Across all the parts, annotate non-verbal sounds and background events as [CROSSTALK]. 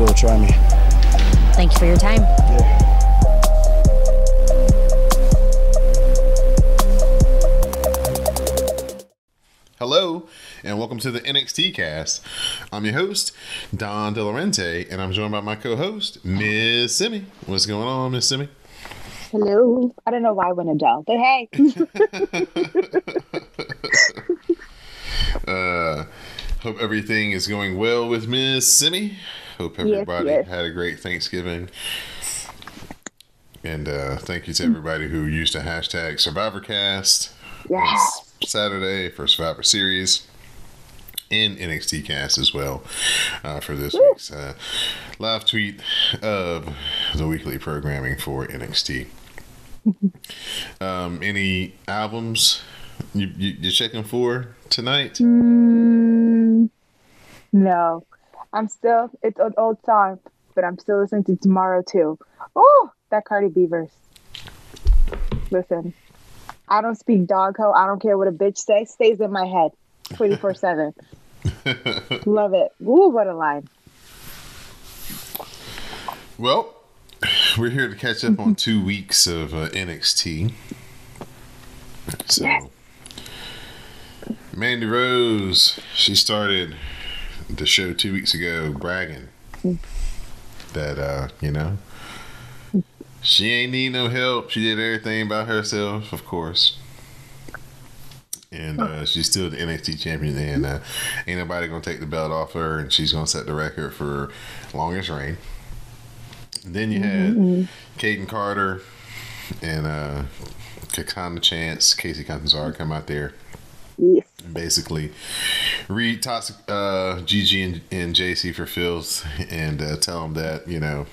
will. Try me. Thank you for your time. Yeah. Hello, and welcome to the NXT cast. I'm your host, Don Delarente, and I'm joined by my co host, Miss Simi. What's going on, Miss Simi? Hello. I don't know why I went Adele, but hey. [LAUGHS] uh, hope everything is going well with Miss Simi. Hope everybody yes, yes. had a great Thanksgiving. And uh, thank you to everybody who used the hashtag SurvivorCast yes. Saturday for Survivor Series and NXT Cast as well uh, for this Woo. week's uh, live tweet of the weekly programming for NXT. um, any albums you, you, you're checking for tonight? Mm, no. I'm still, it's an old song, but I'm still listening to Tomorrow too. Oh, that Cardi B verse. Listen, I don't speak dog ho. I don't care what a bitch says. Stays in my head 24 7. [LAUGHS] Love it. Ooh, what a line. Well, we're here to catch up on two weeks of uh, NXT. So, yes. Mandy Rose, she started the show two weeks ago bragging that uh, you know she ain't need no help. She did everything by herself, of course. And uh, she's still the NXT champion, and uh, ain't nobody gonna take the belt off her, and she's gonna set the record for longest reign. And then you had mm-hmm. Carter and uh, Katana Chance, Kacy Catanzaro come out there Yes. Basically, read toxic uh, Gigi and, and Jacy for filth and uh, tell them that you know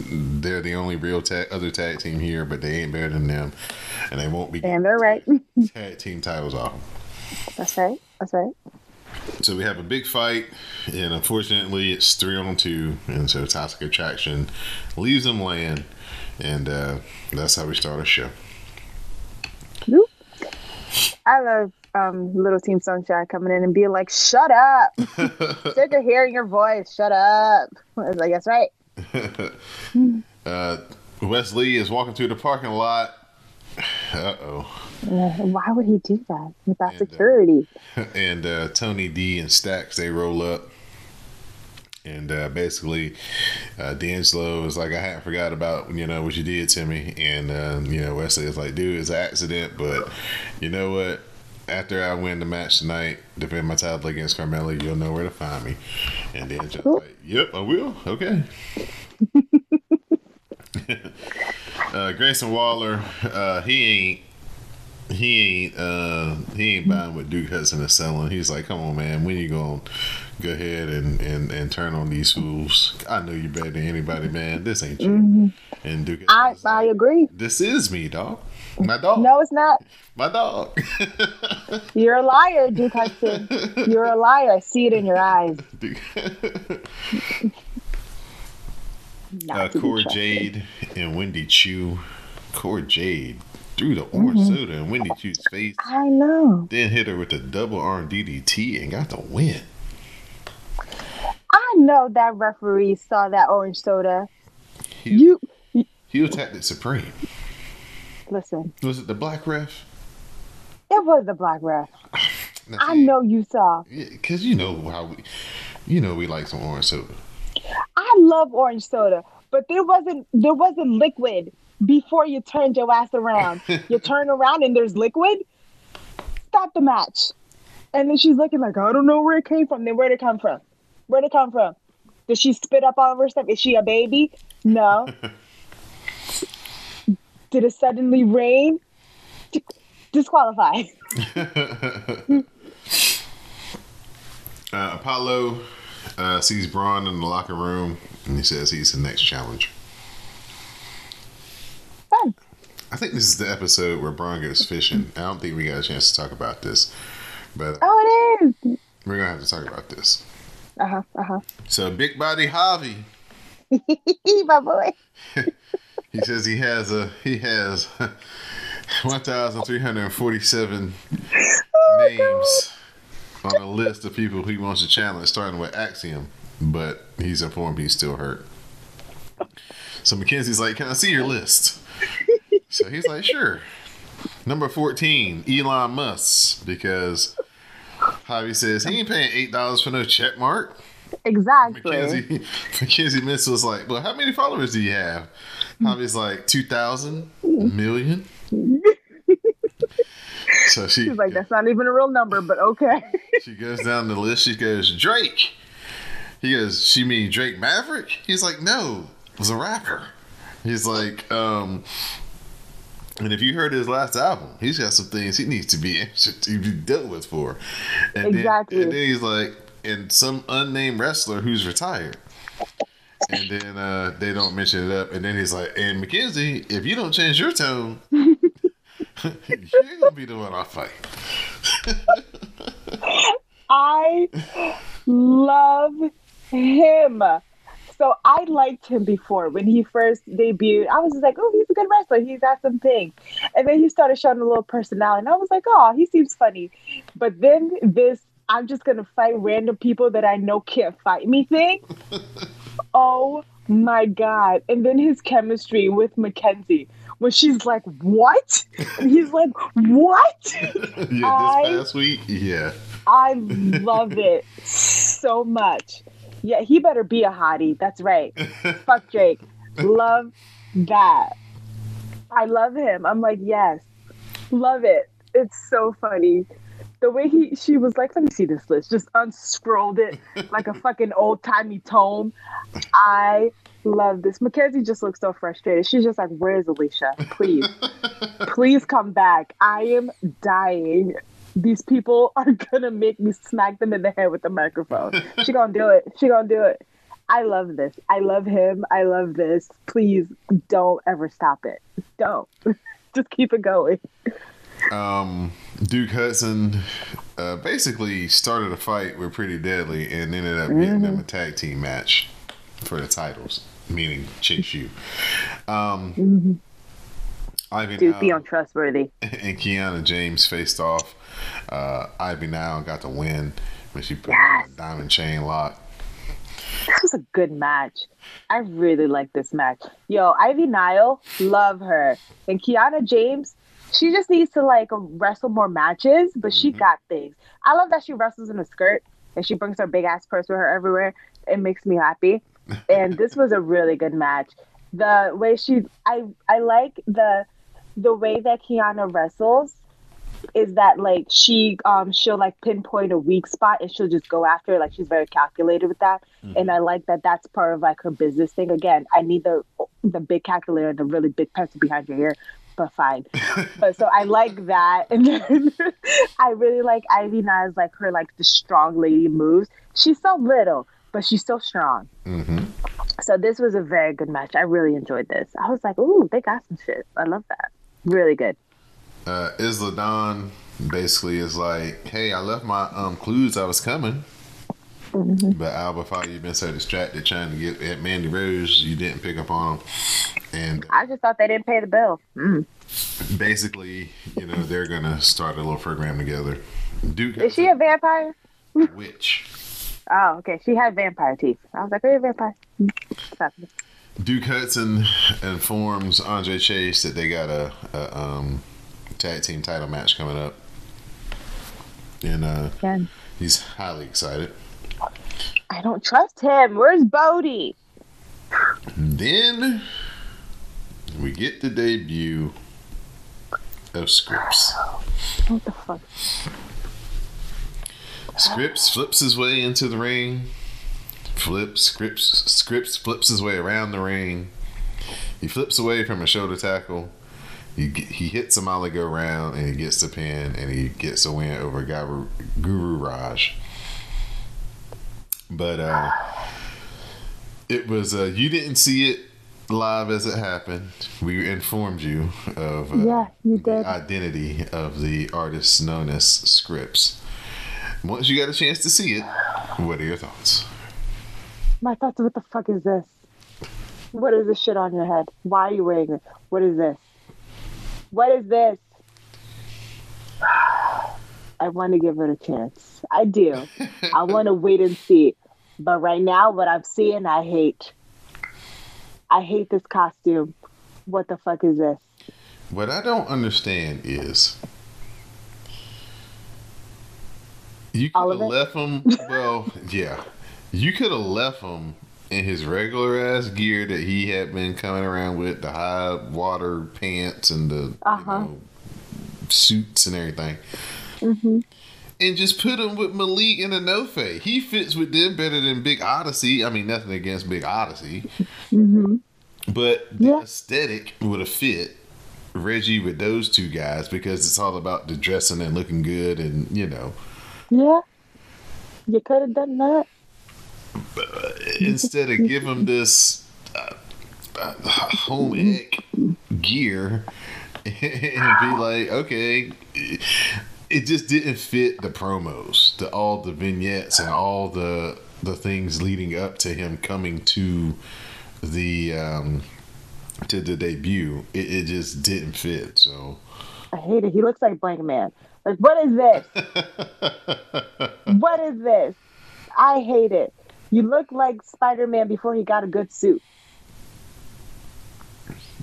they're the only real tag, other tag team here, but they ain't better than them, and they won't be. And they're right. [LAUGHS] tag team titles off. That's right. That's right. So we have a big fight, and unfortunately, it's three on two, and so Toxic Attraction leaves them land, and uh, that's how we start our show. I love um, Little Team Sunshine coming in and being like, "Shut up! Sick of hearing your voice. Shut up." I was like, "That's right." [LAUGHS] uh, Wes Lee is walking through the parking lot. Uh oh. why would he do that without and, security? Uh, [LAUGHS] and uh, Tony D and Stacks they roll up. And uh, basically, uh, D'Angelo is like, I hadn't forgot about you know what you did to me, and uh, you know Wes Lee is like, dude, it's an accident, but you know what? After I win the match tonight, defend my title against Carmelo, you'll know where to find me. And then just cool. like, yep, I will. Okay. [LAUGHS] uh, Grayson Waller, uh, he ain't. He ain't uh he ain't buying what Duke Hudson is selling. He's like, come on, man, when you gonna go ahead and, and, and turn on these fools? I know you better than anybody, man. This ain't you. Mm-hmm. And Duke, I I like, agree. This is me, dog. My dog. No, it's not. My dog. [LAUGHS] You're a liar, [LAUGHS] Duke Hudson. You're a liar. I see it in your eyes. uh, Cora Jade and Wendy Choo. Cora Jade threw the orange mm-hmm. soda in Wendy Choo's face. I know. Then hit her with the double arm DDT and got the win. I know that referee saw that orange soda. He, you. He attacked it supreme. Listen. Was it the black ref? It was the black ref. [SIGHS] now, I know you saw. Yeah, cause you know how we, you know we like some orange soda. I love orange soda, but there wasn't there wasn't liquid before you turned your ass around. [LAUGHS] you turn around and there's liquid. Stop the match. And then she's looking like, I don't know where it came from. Then where'd it come from? Where'd it come from? Did she spit up all of her stuff? Is she a baby? No. [LAUGHS] Did it suddenly rain? Disqualify. [LAUGHS] Uh, Apollo uh, sees Bron in the locker room and he says he's the next challenge. Fun. I think this is the episode where Bron goes fishing. I don't think we got a chance to talk about this, but Oh, it is. we're gonna have to talk about this. Uh huh. Uh huh. So, Big Body Javi, [LAUGHS] My boy. [LAUGHS] he says he has a he has [LAUGHS] one thousand three hundred forty-seven oh, names on a list of people he wants to challenge, starting with Axiom, but he's informed he's still hurt. So Mackenzie's like, "Can I see your list?" So he's like, "Sure." Number fourteen, Elon Musk, because Javi says he ain't paying eight dollars for no check mark. Exactly. Mackenzie [LAUGHS] Mackenzie Mitchell's like, well, how many followers do you have? Javi's like two thousand million. [LAUGHS] So she She's like, that's not even a real number, but okay. [LAUGHS] she goes down the list. She goes Drake. He goes, she mean Drake Maverick? He's like, no, it was a rapper. He's like, um, and if you heard his last album, he's got some things he needs to be to be dealt with for. And Exactly. Then, and then he's like, and some unnamed wrestler who's retired. And then uh, they don't mention it up. And then he's like, and McKenzie, if you don't change your tone, [LAUGHS] you're gonna be the one I fight. I love him. So I liked him before when he first debuted. I was just like, oh, he's a good wrestler. He's got some. And then he started showing a little personality. And I was like, oh, he seems funny. But then this, I'm just to fight random people that I know can't fight me thing. [LAUGHS] oh my God. And then his chemistry with Mackenzie. When she's like, what? And he's like, what? [LAUGHS] yeah, this I- past week, yeah. I love it so much. Yeah, he better be a hottie. That's right. [LAUGHS] Fuck Drake. Love that. I love him. I'm like, yes. Love it. It's so funny. The way he she was like, let me see this list. Just unscrolled it like a [LAUGHS] fucking old timey tome. I love this. Mackenzie just looks so frustrated. She's just like, Where's Alicia? Please. [LAUGHS] Please come back. I am dying. These people are gonna make me smack them in the head with the microphone. She gonna do it. She gonna do it. I love this. I love him. I love this. Please don't ever stop it. Don't. [LAUGHS] Just keep it going. Um, Duke Hudson uh, basically started a fight with Pretty Deadly and ended up getting them a tag team match for the titles, meaning Chase U. Um, Ivy Dude, be untrustworthy. [LAUGHS] and Kiana James faced off. Uh, Ivy Nile got the win when she put Yes. diamond chain lock. This was a good match. I really like this match. Yo, Ivy Nile, love her. And Kiana James, she just needs to like wrestle more matches, but she got things. I love that she wrestles in a skirt and she brings her big ass purse with her everywhere. It makes me happy. [LAUGHS] And this was a really good match. The way she I I like the the way that Kiana wrestles is that like she um she'll like pinpoint a weak spot and she'll just go after it like she's very calculated with that and i like that that's part of like her business thing again i need the the big calculator and the really big pencil behind your ear but fine but so i like that. [LAUGHS] And then i really like ivy Nas like her like the strong lady moves. She's so little but she's so strong. Mm-hmm. so this was a very good match. I really enjoyed this. I was like ooh they got some shit. I love that. Really good. Uh, Isla Dawn basically is like, hey, I left my um clues I was coming. But Alba thought you've been so distracted trying to get at Mandy Rose, you didn't pick up on them. And i just thought they didn't pay the bill mm. basically, you know, they're gonna start a little program together. Duke is she a vampire [LAUGHS] witch. Oh, okay. She had vampire teeth. I was like, are you a vampire? [LAUGHS] Duke Hudson informs Andre Chase that they got a, a um, tag team title match coming up, and uh, Again, he's highly excited. I don't trust him. Where's Bodie? Then we get the debut of Scrypts. What the fuck? Scrypts flips his way into the ring. Flips, Scrypts, Scrypts flips his way around the ring. He flips away from a shoulder tackle. He, he hits a Molly go round and he gets the pin and he gets a win over Guru, Guru Raj. But uh, it was uh, you didn't see it live as it happened. We informed you of uh, Yeah, you the identity of the artist known as Scrypts. Once you got a chance to see it, what are your thoughts? My thoughts. What the fuck is this? What is this shit on your head? Why are you wearing it? What is this? What is this? I want to give it a chance. I do. I [LAUGHS] want to wait and see. But right now, what I'm seeing, I hate. I hate this costume. What the fuck is this? What I don't understand is you could have left him. Well, [LAUGHS] yeah, you could have left him in his regular ass gear that he had been coming around with the high water pants and the Uh-huh. you know, suits and everything. Mm-hmm. And just put him with Malik and Enofé. He fits with them better than Big Odyssey. I mean, nothing against Big Odyssey. Mm-hmm. But the Yeah. aesthetic would have fit Reggie with those two guys because it's all about the dressing and looking good and you know. Yeah. You could have done that. Instead of give him this uh, uh, home ec gear [LAUGHS] and be like, okay, it just didn't fit the promos, the all the vignettes and all the the things leading up to him coming to the um to the debut. It, it just didn't fit. So I hate it. He looks like Blank Man. Like, what is this? what is this? I hate it. You look like Spider Man before he got a good suit.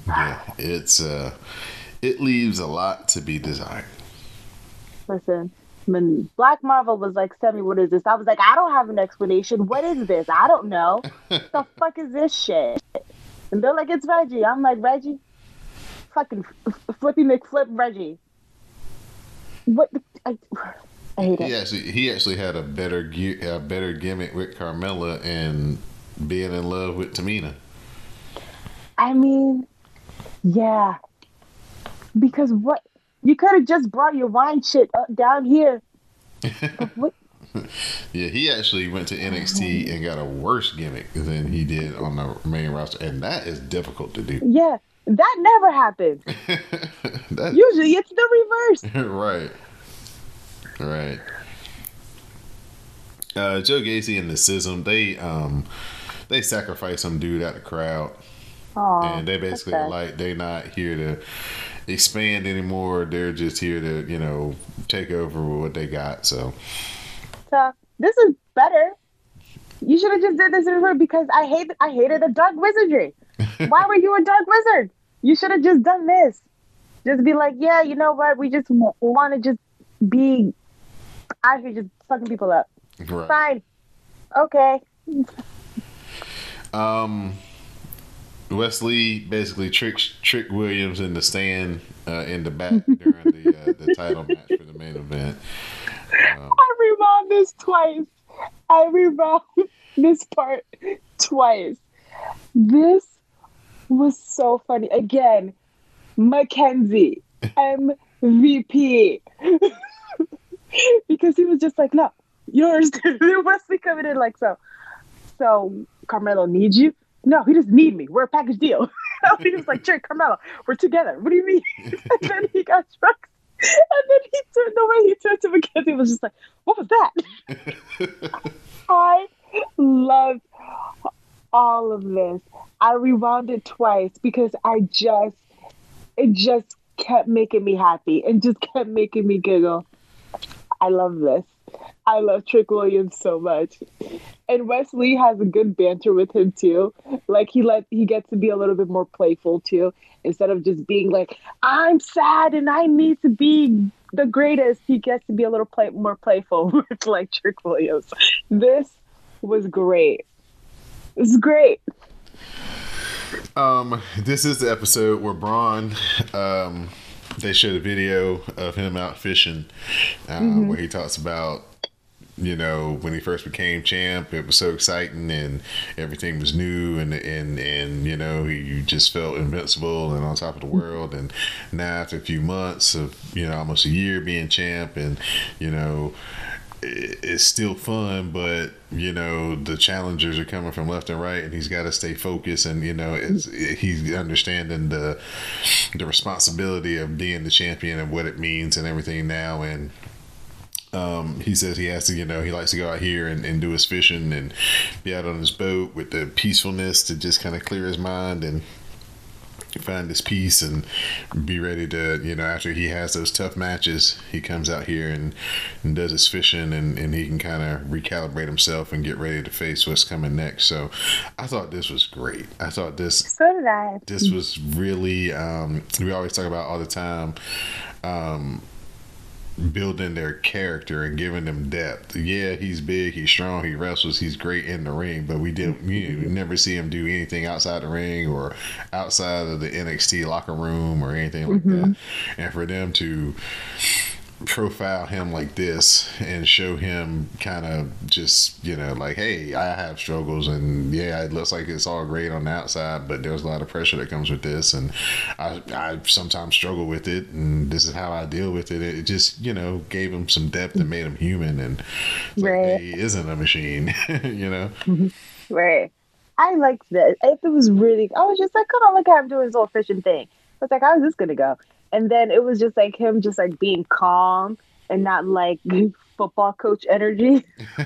yeah, it's uh it leaves a lot to be desired. Listen, when Black Marvel was like, Send me, what is this? I was like, I don't have an explanation. What is this? I don't know. [LAUGHS] the fuck is this shit? And they're like, It's Reggie. I'm like, Reggie? Fucking f- Flippy McFlip Reggie. What? The- I, I hate it. He actually he actually had a better a better gimmick with Carmella and being in love with Tamina. I mean, yeah. Because what? You could have just brought your wine shit up down here. [LAUGHS] Yeah, he actually went to NXT and got a worse gimmick than he did on the main roster, and that is difficult to do. Yeah, that never happens. [LAUGHS] Usually it's the reverse. [LAUGHS] right, right. Uh, Joe Gacy and the Schism, they um they sacrificed some dude out the crowd, Oh, and they basically like they're not here to expand anymore. They're just here to you know take over with what they got. So so this is better. You should have just did this in because I hate I hated the dark wizardry. [LAUGHS] Why were you a dark wizard? You should have just done this. Just be like, yeah, you know what? We just want to just be out here just fucking people up. right. Fine. Okay. Um, Wes Lee basically tricked Trick Williams in the stand uh, in the back [LAUGHS] during the uh, the title match for the main event. I rewound this twice. I rewound [LAUGHS] this part twice. This was so funny. Again, Mackenzie, [LAUGHS] MVP. because he was just like, no, yours. Wes Lee coming in like so. So Carmelo needs you? No, he doesn't need me. We're a package deal. [LAUGHS] he was like, Trick, Carmelo, we're together. What do you mean? [LAUGHS] and then he got struck. And then he turned the way he turned to Mackenzie was just like, what was that? [LAUGHS] I loved all of this. I rewound it twice because I just, it just kept making me happy and just kept making me giggle. I love this. I love Trick Williams so much. And Wes Lee has a good banter with him too. Like he let he gets to be a little bit more playful too. Instead of just being like, I'm sad and I need to be the greatest, he gets to be a little play more playful [LAUGHS] with like Trick Williams. This was great. This is great. Um, this is the episode where Bron, um, they showed a video of him out fishing, uh, where he talks about you know, when he first became champ, it was so exciting and everything was new and and and you know, you just felt invincible and on top of the world. And now after a few months of you know almost a year being champ, and you know, it's still fun, but you know the challengers are coming from left and right, and he's got to stay focused. And you know, he's understanding the the responsibility of being the champion and what it means and everything now. And um, he says he has to, you know, he likes to go out here and, and do his fishing and be out on his boat with the peacefulness to just kind of clear his mind and find his peace and be ready to you know after he has those tough matches he comes out here and, and does his fishing and, and he can kind of recalibrate himself and get ready to face what's coming next so i thought this was great i thought this So did I. this was really um, we always talk about all the time um, building their character and giving them depth. Yeah he's big he's strong he wrestles he's great in the ring but we didn't you, we never see him do anything outside the ring or outside of the nxt locker room or anything like that. Mm-hmm. And for them to profile him like this and show him kind of just you know like hey i have struggles and yeah it looks like it's all great on the outside but there's a lot of pressure that comes with this and i i sometimes struggle with it and this is how i deal with it it just you know gave him some depth and made him human and it's like, Right. he isn't a machine [LAUGHS] you know [LAUGHS] Right. I liked this. If it was really, I was just like, come on, look at him doing his little fishing thing. I was like, how is this gonna go? And then it was just like him, just like being calm and not like [LAUGHS] football coach energy. [LAUGHS]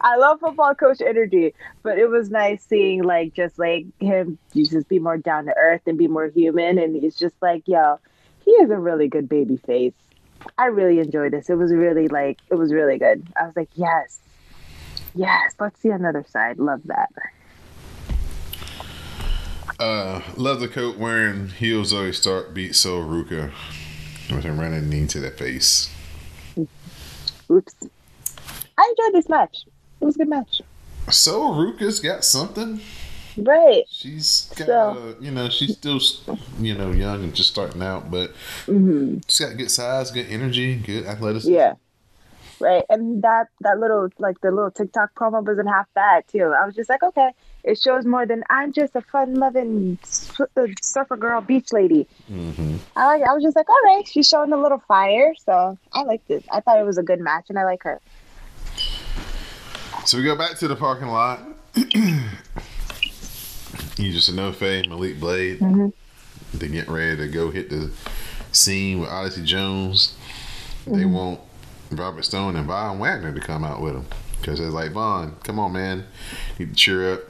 I love football coach energy, but it was nice seeing like just like him just be more down to earth and be more human. And he's just like, yo, he is a really good baby face. I really enjoyed this. It was really like, it was really good. I was like, yes, yes. Let's see another side. Love that. Uh leather coat wearing heels Zoe Stark beat Sol Ruka with him running knee to the face Oops. I enjoyed this match. It was a good match. So Ruka's got something. Right. She's got, So- uh, you know, she's still, you know, young and just starting out, but hmm she's got good size, good energy, good athleticism. Yeah. Right. And that that little like the little TikTok promo wasn't half bad too. I was just like, okay, it shows more than I'm just a fun loving the surfer girl beach lady. hmm I like. I was just like, all right, she's showing a little fire, so I liked it. I thought it was a good match, and I like her. So we go back to the parking lot. [CLEARS THROAT] you just know Faye, Malik Blade. Mhm. They get ready to go hit the scene with Odyssey Jones. They want Robert Stone and Von Wagner to come out with him because they're like, Von, come on, man, you need to cheer up.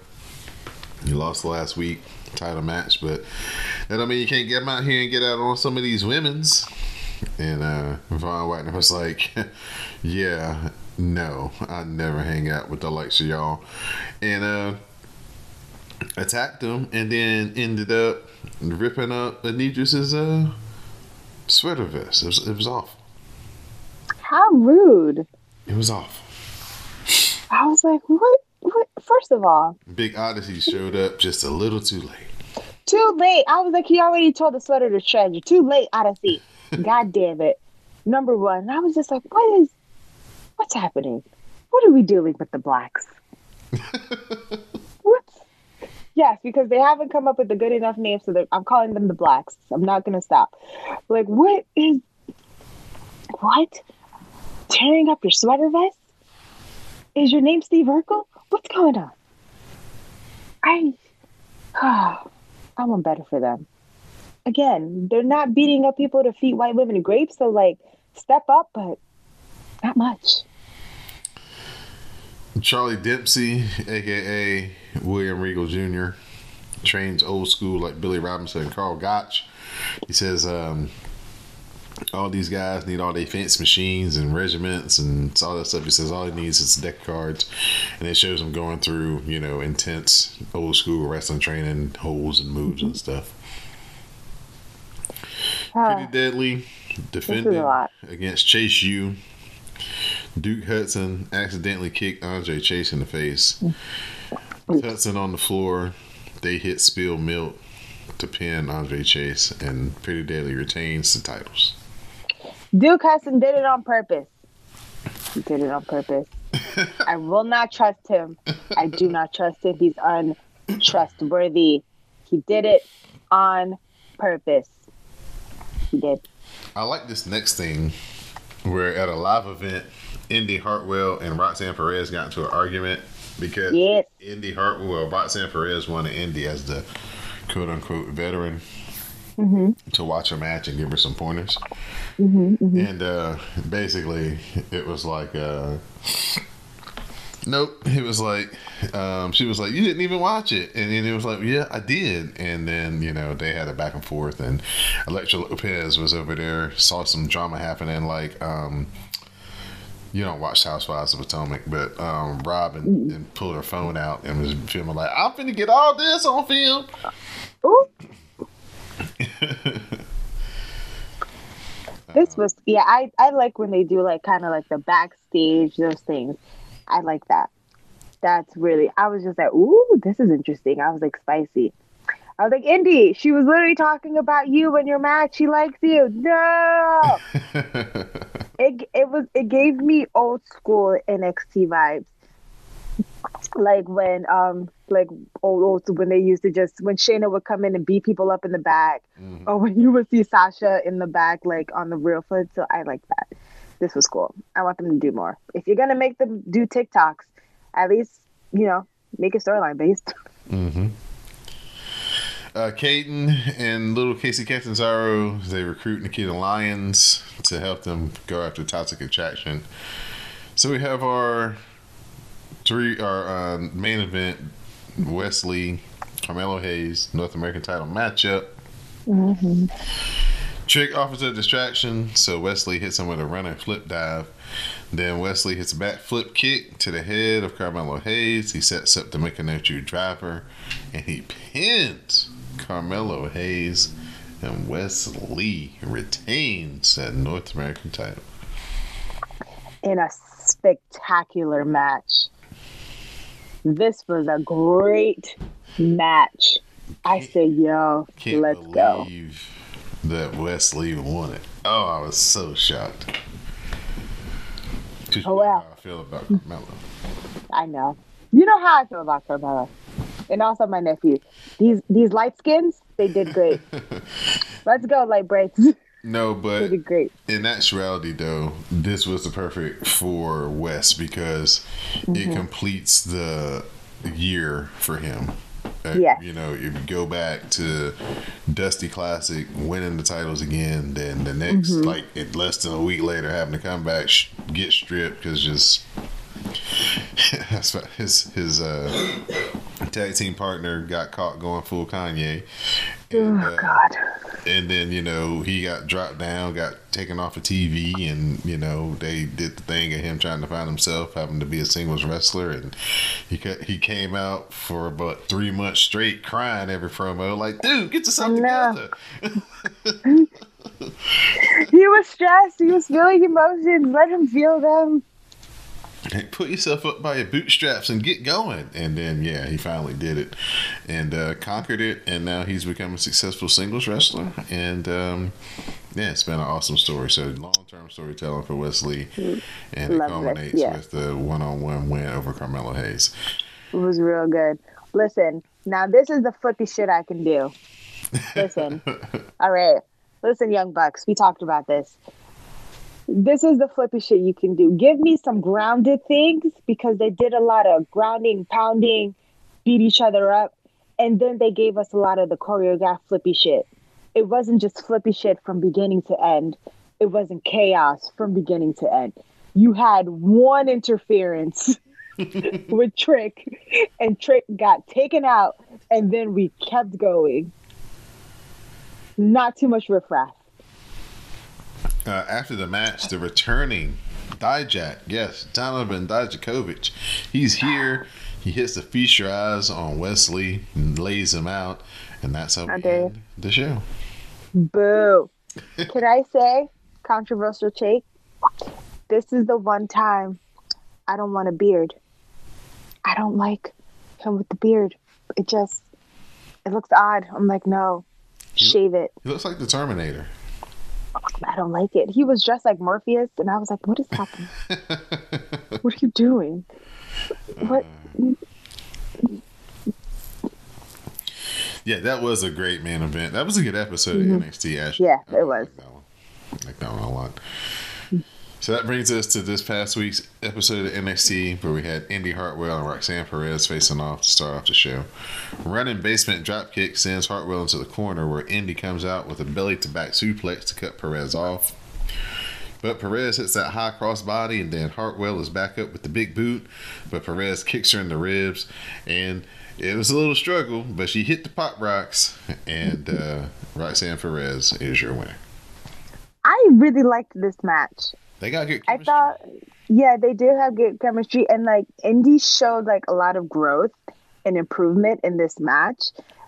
You lost last week title match, but that don't mean you can't get out here and get out on some of these women's. And uh, Von Wagner was like, [LAUGHS] "Yeah, no, I never hang out with the likes of y'all," and uh, attacked him, and then ended up ripping up Anidris's uh, sweater vest. It was, it was off. How rude! It was off. I was like, what? What? First of all, Big Odyssey showed up just a little too late. Too late. I was like, he already told the sweater to shred. You're too late, Odyssey. [LAUGHS] God damn it. Number one. And I was just like, what is, what's happening? What are we doing with the blacks? [LAUGHS] what? Yes, because they haven't come up with a good enough name, so I'm calling them the blacks. I'm not gonna stop. Like, what is, what? Tearing up your sweater vest? Is your name Steve Urkel? What's going on? I, I want better for them. Again, they're not beating up people to feed white women grapes, so like, step up, but not much. Charlie Dempsey, aka William Regal Jr., trains old school like Billy Robinson and Karl Gotch. He says um, all these guys need all their fence machines and regiments and all that stuff. He says all he needs is deck cards, and it shows him going through you know intense old school wrestling training, holds and moves and stuff. Pretty deadly, defending against Chase U. Duke Hudson accidentally kicked Andre Chase in the face. With Hudson on the floor, they hit Spill Milk to pin Andre Chase, and Pretty Deadly retains the titles. Duke Hudson did it on purpose. He did it on purpose. [LAUGHS] I will not trust him. I do not trust him. He's untrustworthy. He did it on purpose. He did. I like this next thing where at a live event, Indy Hartwell and Roxanne Perez got into an argument because Yes. Indy Hartwell, Roxanne Perez wanted Indy as the quote unquote veteran to watch a match and give her some pointers. And uh, basically, it was like, uh, nope. It was like, um, she was like, you didn't even watch it. And then it was like, yeah, I did. And then, you know, they had a back and forth. And Elektra Lopez was over there, saw some drama happening. Like, um, you don't watch Housewives of Potomac, but um, Robin and pulled her phone out and was filming like, I'm finna get all this on film. Ooh. [LAUGHS] this was yeah. I I like when they do like kind of like the backstage those things. I like that. That's really. I was just like, ooh, this is interesting. I was like spicy. I was like, Indy, she was literally talking about you and your match. She likes you. No, [LAUGHS] it it was it gave me old school NXT vibes. Like when um like old old when they used to just when Shayna would come in and beat people up in the back, or when you would see Sasha in the back like on the real foot. So I like that. This was cool. I want them to do more. If you're gonna make them do TikToks, at least you know make it storyline based. [LAUGHS] Uh, Kayden and little Kacy Catanzaro, they recruit Nikita Lyons to help them go after Toxic Attraction. So we have our three, our uh, main event: Wes Lee, Carmelo Hayes, North American title matchup. Mm-hmm. Trick offers a distraction, so Wes Lee hits him with a running flip dive. Then Wes Lee hits a back flip kick to the head of Carmelo Hayes. He sets up the Michinoku driver, and he pins Carmelo Hayes. And Wes Lee retains that North American title. in a spectacular match. This was a great match. I said, yo, let's go. that Wes Lee even won it. Oh, I was so shocked. Just Oh, wow. how I feel about [LAUGHS] Carmelo. I know. You know how I feel about Carmelo. And also my nephew. These these light skins, they did great. [LAUGHS] let's go, light braids. [LAUGHS] No, but did great. in actuality, though, this was the perfect for West because Mm-hmm. it completes the year for him. Uh, Yes. You know, if you go back to Dusty Classic, winning the titles again, then the next, Mm-hmm. like, it, less than a week later, having to come back, sh- get stripped because just [LAUGHS] his his uh, tag team partner got caught going full Kanye. And, Oh uh, God. and then you know he got dropped down, got taken off of TV, and you know they did the thing of him trying to find himself, having to be a singles wrestler, and he cut, he came out for about three months straight crying every promo, like, dude, get yourself together. [LAUGHS] He was stressed. He was feeling emotions. Let him feel them. Hey, Put yourself up by your bootstraps and get going. And then, yeah, he finally did it and uh, conquered it. And now he's become a successful singles wrestler. And um, yeah, it's been an awesome story. So, long term storytelling for Wes Lee. And it Love it, culminates yeah. with the one on one win over Carmelo Hayes. It was real good. Listen, now this is the flippy shit I can do. Listen. [LAUGHS] All right. Listen, young bucks, we talked about this. This is the flippy shit you can do. Give me some grounded things because they did a lot of grounding, pounding, beat each other up, and then they gave us a lot of the choreographed flippy shit. It wasn't just flippy shit from beginning to end. It wasn't chaos from beginning to end. You had one interference [LAUGHS] with Trick, and Trick got taken out, and then we kept going. Not too much riffraff. Uh, after the match, the returning Dijak, yes, Donovan Dijakovic, he's here. He hits the feast your eyes on Wes Lee and lays him out. And that's how we end the show. Boo. [LAUGHS] Can I say, controversial take? This is the one time I don't want a beard. I don't like him with the beard. It just, it looks odd. I'm like, no, You- shave it. He looks like the Terminator. I don't like it. He was dressed like Morpheus, and I was like, what is happening? [LAUGHS] what are you doing? What? Yeah, that was a great main event. That was a good episode of NXT. Actually, Mm-hmm. Yeah, it I was. Like that one. I like that one a lot. So that brings us to this past week's episode of NXT, where we had Indy Hartwell and Roxanne Perez facing off to start off the show. Running basement dropkick sends Hartwell into the corner, where Indy comes out with a belly to back suplex to cut Perez off. But Perez hits that high cross body, and then Hartwell is back up with the big boot. But Perez kicks her in the ribs, and it was a little struggle, but she hit the Pop Rox, and uh, Roxanne Perez is your winner. I really liked this match. They got good I thought, yeah, they did have good chemistry, and like Indy showed like a lot of growth and improvement in this match.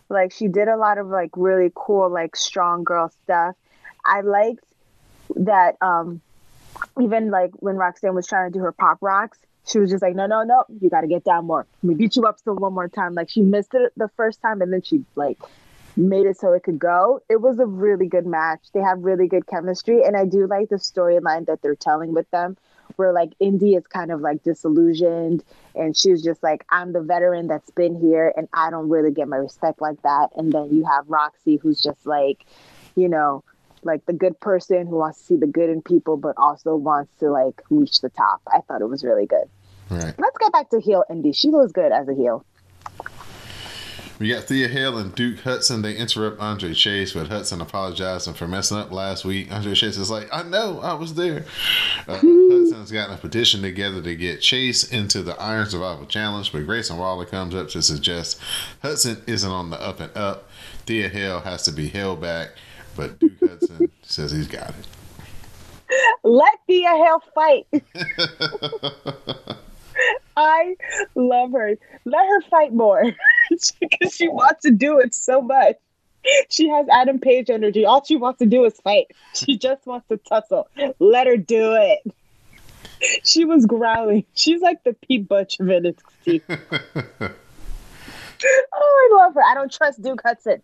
Like she did a lot of like really cool, like strong girl stuff. I liked that um even like when Roxanne was trying to do her Pop Rox, she was just like, no, no, no, you got to get down more. Let me beat you up still one more time. Like she missed it the first time, and then she like made it so it could go. It was a really good match. They have really good chemistry, and I do like the storyline that they're telling with them, where like Indy is kind of like disillusioned, and she's just like, I'm the veteran that's been here, and I don't really get my respect like that. And then you have Roxy, who's just like, you know, like the good person who wants to see the good in people, but also wants to like reach the top. I thought it was really good. Right. Let's get back to heel Indy. She was good as a heel. We got Thea Hale and Duke Hudson. They interrupt Andre Chase, but Hudson apologizing for messing up last week. Andre Chase is like, I know, I was there. Uh, [LAUGHS] Hudson's gotten a petition together to get Chase into the Iron Survivor Challenge, but Grayson Waller comes up to suggest Hudson isn't on the up and up. Thea Hale has to be held back, but Duke Hudson [LAUGHS] says he's got it. Let Thea Hale fight. [LAUGHS] I love her. Let her fight more [LAUGHS] because she wants to do it so much. She has Adam Page energy. All she wants to do is fight. She just wants to tussle. Let her do it. She was growling. She's like the Pete Butch of NXT. [LAUGHS] oh, I love her. I don't trust Duke Hudson.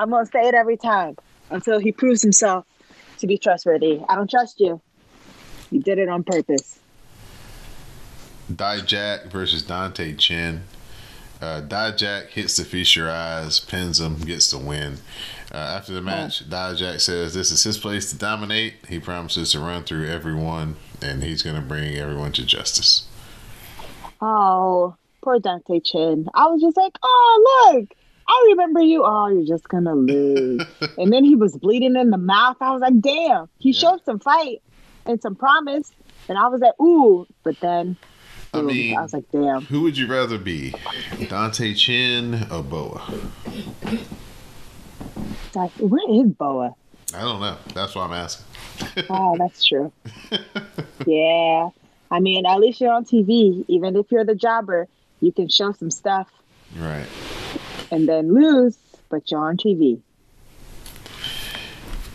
I'm gonna say it every time until he proves himself to be trustworthy. I don't trust you. You did it on purpose. Dijak versus Dante Chen. Uh, Dijak hits the feast your eyes, pins him, gets the win. Uh, after the match, Dijak says this is his place to dominate. He promises to run through everyone, and he's going to bring everyone to justice. Oh, poor Dante Chen. I was just like, oh, look, I remember you. Oh, you're just going to lose. [LAUGHS] and then he was bleeding in the mouth. I was like, damn, he showed some fight and some promise. And I was like, ooh. But then I mean, I was like, damn. who would you rather be, Dante Chen or Boa? Like, where is Boa? I don't know. That's why I'm asking. Oh, that's true. [LAUGHS] yeah. I mean, at least you're on TV. Even if you're the jobber, you can show some stuff Right. and then lose, but you're on TV.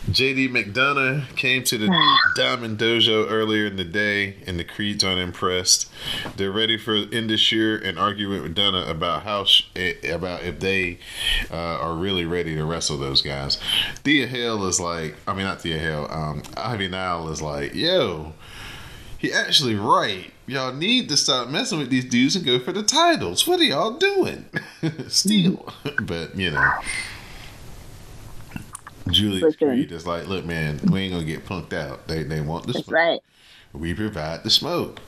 JD McDonagh came to the Diamond Dojo earlier in the day, and the Creeds aren't impressed. They're ready for Indus Sher and arguing with Dunna about how sh- eh, about if they uh, are really ready to wrestle those guys. Thea Hale is like, I mean not Thea Hale, um, Ivy Nile is like, yo, he actually right. Y'all need to stop messing with these dudes and go for the titles. What are y'all doing? [LAUGHS] Still, [LAUGHS] but you know. Julius. Creed is like, look, man, we ain't gonna get punked out. They they want the That's smoke. right. We provide the smoke.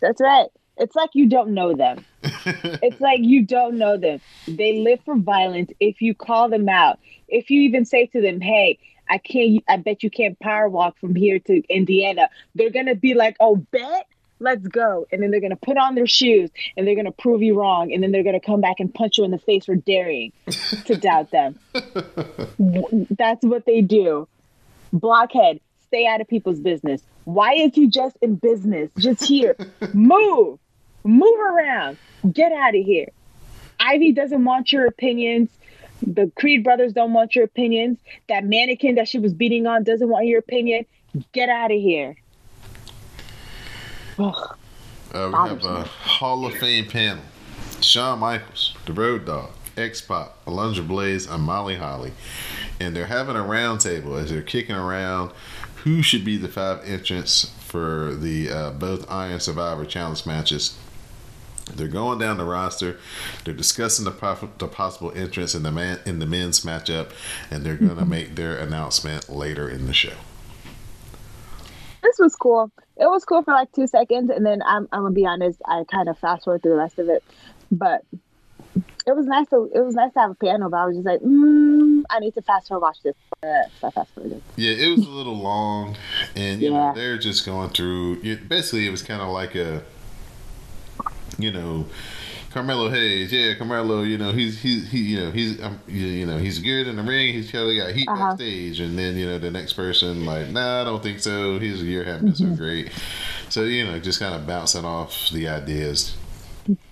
That's right. It's like you don't know them. [LAUGHS] It's like you don't know them. They live for violence. If you call them out, if you even say to them, "Hey, I can't. I bet you can't power walk from here to Indiana," they're gonna be like, "Oh, bet." Let's go. And then they're going to put on their shoes and they're going to prove you wrong. And then they're going to come back and punch you in the face for daring to [LAUGHS] doubt them. That's what they do. Blockhead, stay out of people's business. Why is he just in business? Just here. [LAUGHS] Move. Move around. Get out of here. Ivy doesn't want your opinions. The Creed brothers don't want your opinions. That mannequin that she was beating on doesn't want your opinion. Get out of here. Uh, we have a. Hall of Fame panel. Shawn Michaels, The Road Dog, X-Pac, Alundra Blaze, and Molly Holly. And they're having a round table as they're kicking around who should be the five entrants for the uh, both Iron Survivor Challenge matches. They're going down the roster. They're discussing the, prof- the possible entrance in the man in the men's matchup, and they're going [LAUGHS] to make their announcement later in the show. This was cool. It was cool for like two seconds, and then I'm, I'm gonna be honest. I kind of fast forward through the rest of it, but it was nice to it was nice to have a piano. But I was just like, mm, I need to fast forward watch this. So I fast forwarded. Yeah, it was a little long, and you know Yeah. they're just going through. It, basically, it was kind of like a, you know, Carmelo Hayes. Yeah, Carmelo. You know, he's he's he. You know, he's um, you, know he's good in the ring. He's of got heat Uh-huh. backstage, and then you know the next person like, nah, I don't think so. His year hasn't been Mm-hmm. so great. So you know, just kind of bouncing off the ideas.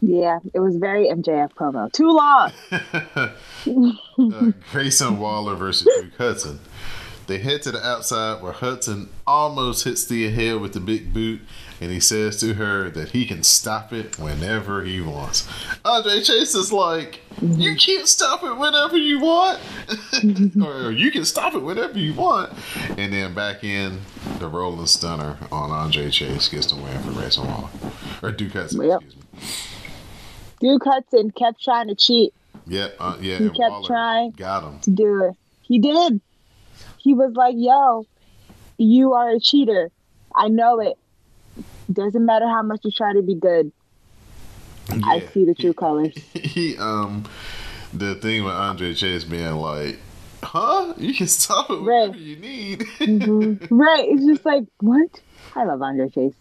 Yeah, it was very MJF promo. Too long. [LAUGHS] uh, Grayson Waller versus Duke Hudson. They head to the outside where Hudson almost hits the head with the big boot, and he says to her that he can stop it whenever he wants. Andre Chase is like, You can't stop it whenever you want, [LAUGHS] or you can stop it whenever you want. And then back in the rolling stunner on Andre Chase gets the win for Grayson Waller. Or Duke Hudson, Yep. excuse me. Duke Hudson kept trying to cheat Yep, uh, yeah, He kept Waller trying. Got him. to do it. He did. He was like, "Yo, you are a cheater. I know it. Doesn't matter how much you try to be good. I see the true colors." [LAUGHS] he um the thing with Andre Chase being like, huh? You can stop it whenever Right. you need. Mhm. [LAUGHS] right? It's just like, what? I love Andre Chase.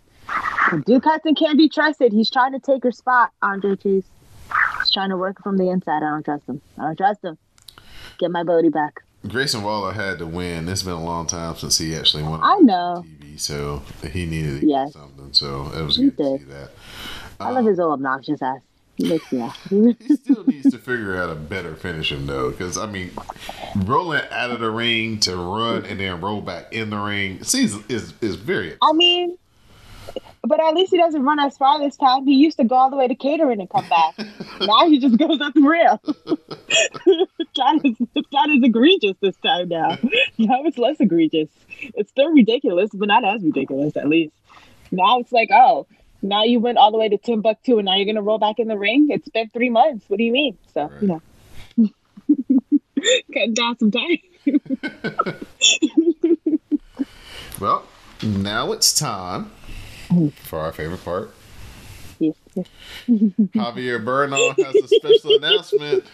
Duke Hudson can't be trusted. He's trying to take her spot. Andre Chase. He's trying to work from the inside. I don't trust him. I don't trust him. Get my booty back. Grayson Waller had to win. It's been a long time since he actually won. I know. TV, so he needed to Yes. get something. So it was He good to see that. I love his um, old obnoxious ass. He makes me laugh. He still needs to figure out a better finish him though, because I mean, rolling out of the ring to run and then roll back in the ring seems is is very. I mean, but at least he doesn't run as far this time. He used to go all the way to catering and come back. [LAUGHS] now he just goes up the rail. that, is, that is egregious this time now. Now it's less egregious. It's still ridiculous, but not as ridiculous at least. Now it's like, oh, now you went all the way to Timbuktu and now you're going to roll back in the ring? It's been three months. What do you mean? So, you know. [LAUGHS] Cutting down some time. [LAUGHS] Well, now it's time [LAUGHS] for our favorite part. Yes. [LAUGHS] Javier Bernal has a special announcement.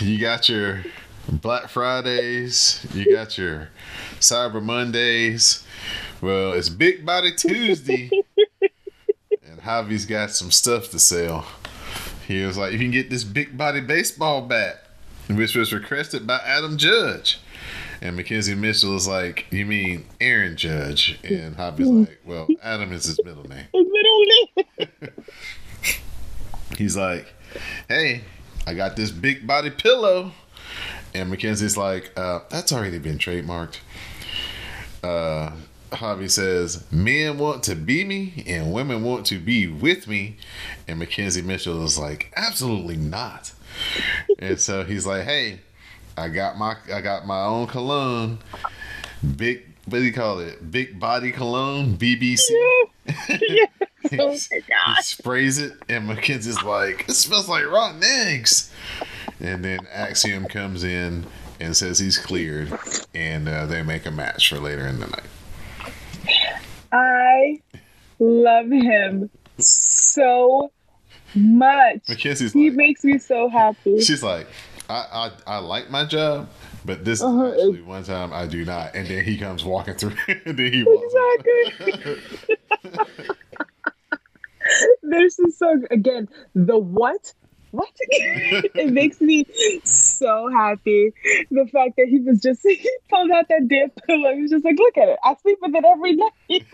You got your Black Fridays, you got your Cyber Mondays. Well, it's Big Body Tuesday, and Javi's got some stuff to sell. He was like, "You can get this big body baseball bat, which was requested by Adam Judge." And Mackenzie Mitchell is like, "You mean Aaron Judge?" And Javi's like, "Well, Adam is his middle name." His middle name. [LAUGHS] He's like, "Hey, I got this big body pillow," and Mackenzie's like, uh, "That's already been trademarked." Uh, Javi says, "Men want to be me, and women want to be with me," and Mackenzie Mitchell is like, "Absolutely not." and so he's like, "Hey, I got my I got my own cologne, big what do you call it? Big body cologne, BBC." [LAUGHS] [LAUGHS] Oh my god. sprays it, and Mackenzie's like, "It smells like rotten eggs." And then Axiom comes in and says he's cleared, and uh, they make a match for later in the night. I love him so much. Mackenzie's He like, makes me so happy. she's like, I, I, I like my job, but this Uh-huh. is actually one time I do not. And then he comes walking through, [LAUGHS] and then he walks. Exactly. [LAUGHS] This is so again the what what [LAUGHS] it makes me so happy the fact that he was just he pulled out that damn pillow he was just like look at it I sleep with it every night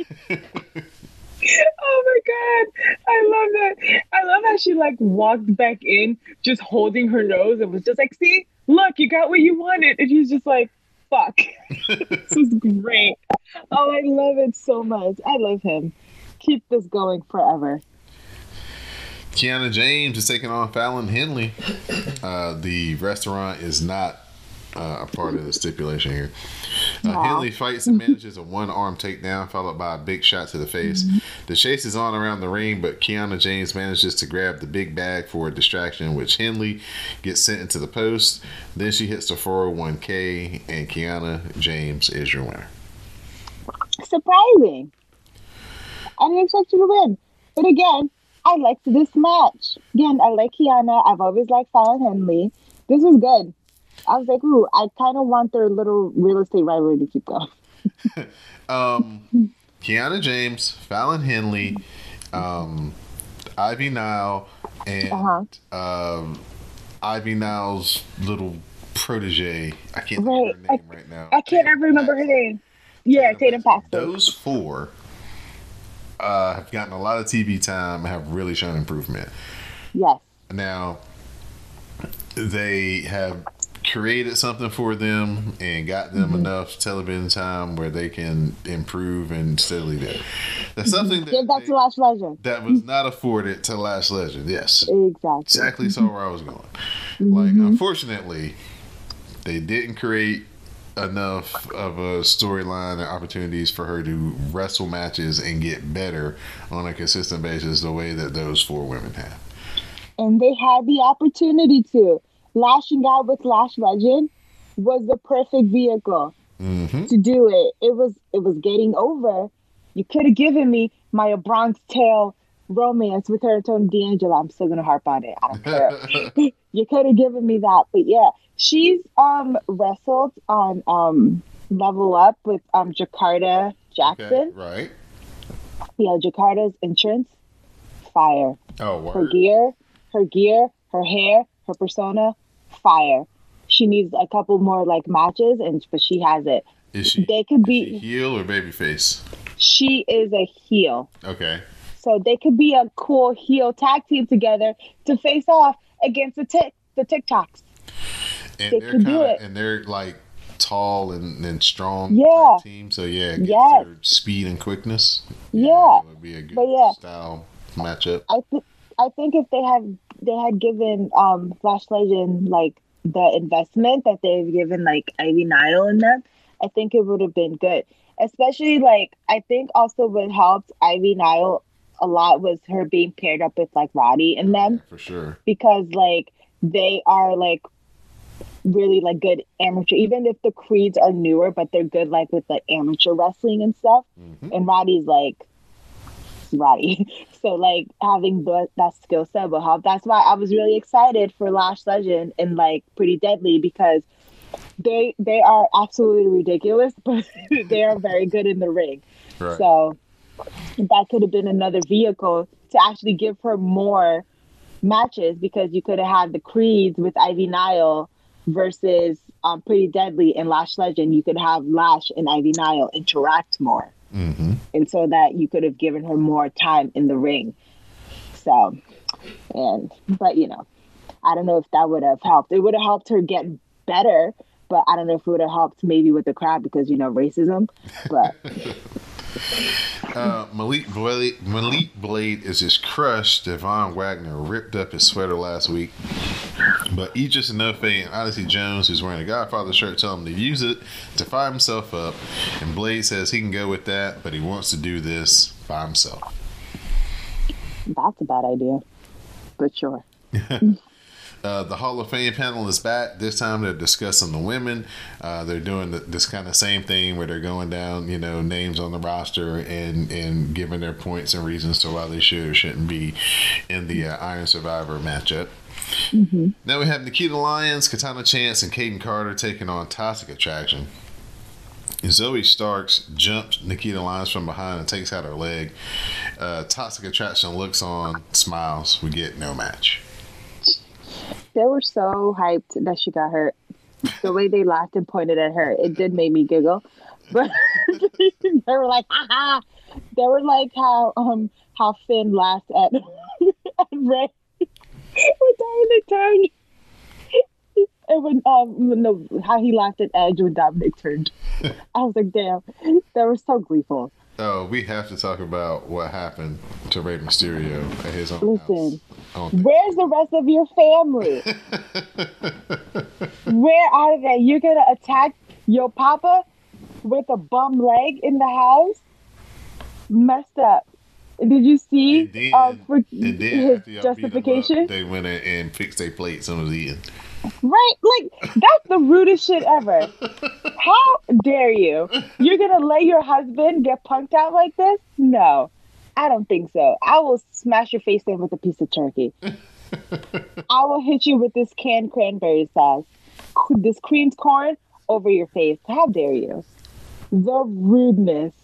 oh my god. I love that. I love how she like walked back in just holding her nose and was just like see look you got what you wanted. And he's just like fuck. [LAUGHS] This is great. Oh I love it so much. I love him. Keep this going forever. Kiana James is taking on Fallon Henley. Uh, the restaurant is not uh, a part of the stipulation here. Uh, Henley fights and manages a one arm takedown, followed by a big shot to the face. The chase is on around the ring, but Kiana James manages to grab the big bag for a distraction, which Henley gets sent into the post. Then she hits the 401k, and Kiana James is your winner. Surprising. I didn't expect you to win. But again, I liked this match. Again, I like Kiana. I've always liked Fallon Henley. This was good. I was like, ooh, I kind of want their little real estate rivalry to keep going. [LAUGHS] Um, Kiana James, Fallon Henley, um, Ivy Nile, and Uh-huh. um, Ivy Nile's little protege. I can't Right. of her name right now. I can't ever remember her name. Yeah, Tatum Paxley. Those four uh, have gotten a lot of TV time and have really shown improvement. Yes. Now, they have created something for them and got them Mm-hmm. enough television time where they can improve and steadily do. That's something Give that that, to Lash Legend. that was not afforded to Lash Legend. Yes, Exactly. exactly saw where I was going. Mm-hmm. Like, unfortunately, they didn't create enough of a storyline and opportunities for her to wrestle matches and get better on a consistent basis the way that those four women have. And they had the opportunity to. Lashing out with Lash Legend was the perfect vehicle hmm to do it. It was it was getting over. You could have given me my Bronx Tale romance with her and Tony D'Angelo. I'm still gonna harp on it. I don't care. [LAUGHS] you could have given me that. But yeah, she's um wrestled on um Level Up with um Jakara Jackson. Okay, right. Yeah, Jakara's entrance, fire. Oh, Her gear, her gear, her hair, her persona, fire. She needs a couple more like matches, and but she has it. Is she, They could be. heel or babyface? She is a heel, Okay. so they could be a cool heel tag team together to face off against the tick the TikToks. And They they're could kinda, it. and they're like tall and, and strong Yeah. team. So yeah, it gets Yes. their speed and quickness. Yeah. it would be a good But yeah. style matchup. I think I think if they had they had given um Lash Legend like the investment that they've given like Ivy Nile in them, I think it would have been good. Especially like I think also what helped Ivy Nile a lot was her being paired up with like Roddy and them for sure. because like they are like really like good amateur even if the creeds are newer but they're good like with like amateur wrestling and stuff Mhm. and roddy's like [LAUGHS] so like having the, that skill set will help that's why i was really excited for lash legend and like pretty deadly because they they are absolutely ridiculous [LAUGHS] but they are very good in the ring Right. so that could have been another vehicle to actually give her more matches because you could have had the Creeds with Ivy Nile versus um, Pretty Deadly and Lash Legend. You could have Lash and Ivy Nile interact more. Hmm And so that you could have given her more time in the ring. So, and, but you know, I don't know if that would have helped. It would have helped her get better, but I don't know if it would have helped maybe with the crowd because, you know, racism. But [LAUGHS] Uh, Malik Blade, Malik Blade is his crush. Devon Wagner ripped up his sweater last week. But Edris Enofé and Odyssey Jones, who's wearing a Godfather shirt, tell him to use it to fire himself up. And Blade says he can go with that, but he wants to do this by himself. that's a bad idea. But sure. [LAUGHS] Uh, the Hall of Fame panel is back. This time they're discussing the women. Uh, they're doing the, this kind of same thing where they're going down, you know, names on the roster and and giving their points and reasons to why they should or shouldn't be in the uh, Iron Survivor matchup. Now we have Nikita Lyons, Katana Chance, and Kayden Carter taking on Toxic Attraction. Zoey Starks jumps Nikita Lyons from behind and takes out her leg. Uh, Toxic Attraction looks on, smiles. We get no match. They were so hyped that she got hurt. The way they laughed and pointed at her, it did make me giggle. But [LAUGHS] they were like, ha. They were like how um how Finn laughed at, [LAUGHS] at Rey when Dominic turned. And when um the, how he laughed at Edge when Dominic turned. I was like, damn, they were so gleeful. Oh, we have to talk about what happened to Rey Mysterio at his own Listen, house. Where's the rest of your family? [LAUGHS] Where are they? You're gonna attack your papa with a bum leg in the house. Messed up. Did you see And then, uh, for his after y'all beat 'em up, justification? they went in and fixed their plates and was eating. Right? Like that's the rudest shit ever. How dare you? You're gonna let your husband get punked out like this? No, I don't think so. I will smash your face in with a piece of turkey. [LAUGHS] I will hit you with this canned cranberry sauce, this creamed corn over your face. How dare you? The rudeness.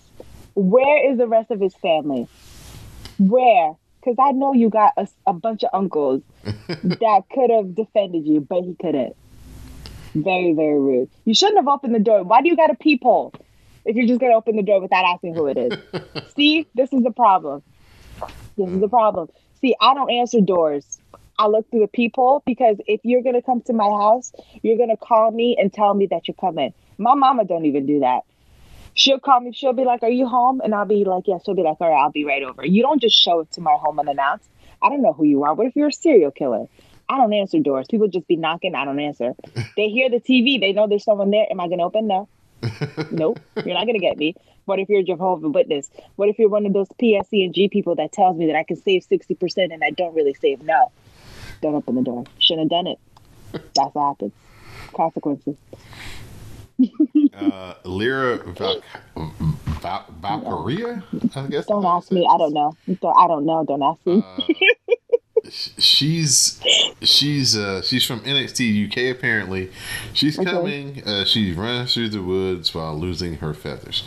Where is the rest of his family? Where? Because I know you got a, a bunch of uncles [LAUGHS] that could have defended you, but he couldn't. Very, very rude. You shouldn't have opened the door. Why do you got a peephole if you're just going to open the door without asking who it is? [LAUGHS] See, this is the problem. This is the problem. See, I don't answer doors. I look through the peephole because if you're going to come to my house, you're going to call me and tell me that you're coming. My mama don't even do that. She'll call me. She'll be like, "Are you home?" And I'll be like, "Yes." She'll be like, "All right, I'll be right over." You don't just show up to my home unannounced. I don't know who you are. What if you're a serial killer? I don't answer doors. People just be knocking. I don't answer. [LAUGHS] They hear the TV. They know there's someone there. Am I gonna open? No. [LAUGHS] nope. You're not gonna get me. What if you're a Jehovah's Witness? What if you're one of those PSC and G people that tells me that I can save sixty percent and I don't really save? No. Don't open the door. Shouldn't have done it. [LAUGHS] That's what happens. Consequences. Uh, Lyra Val- Val- Valkyria, I guess. Don't ask me. I don't know. Don't, I don't know. Don't ask me. She's she's uh she's from NXT UK apparently. She's Okay. coming. Uh, she runs through the woods while losing her feathers.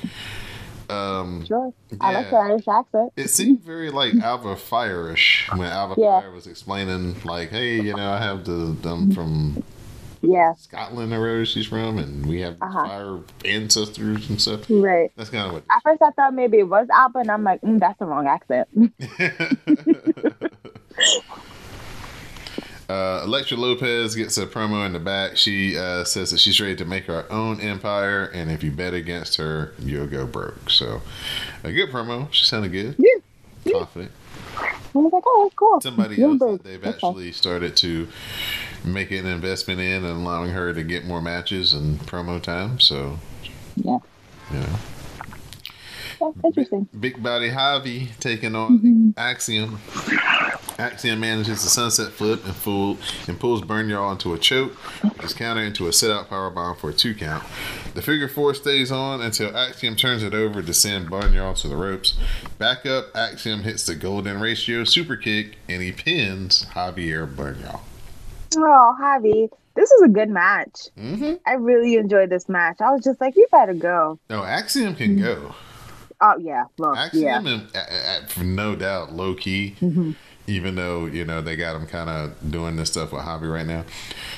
Um, sure. I like her Irish accent. It seemed very like [LAUGHS] Alba Fyre-ish when Alba Yeah. Fyre was explaining, like, "Hey, you know, I have the them from Yeah. [LAUGHS] Scotland or wherever she's from, and we have Uh-huh. fire ancestors and stuff." Right. That's kind of what. At first, I thought maybe it was Alba, and I'm like, mm, that's the wrong accent. [LAUGHS] [LAUGHS] Uh, Elektra Lopez gets a promo in the back. She uh, says that she's ready to make her own empire, and if you bet against her, you'll go broke. So, a good promo. She sounded good, Yeah. confident. I was like, oh, that's cool. Somebody You're else that they've That's fine. actually started to make an investment in and allowing her to get more matches and promo time. So, Yeah. know. That's interesting. Big Body Javi taking on Mm-hmm. Axiom. Axiom manages the sunset flip and fool and pulls Bernal into a choke. His counter into a sit out power bomb for a two count. The figure four stays on until Axiom turns it over to send Bernal to the ropes. Back up, Axiom hits the golden ratio super kick and he pins Javier Bernal. Oh, Javi, this is a good match. Mm-hmm. I really enjoyed this match. I was just like, you better go. No, Axiom can go. Oh yeah, look, Axiom, yeah, and, uh, uh, no doubt, low key. Mm-hmm. Even though you know they got him kind of doing this stuff with Javi right now.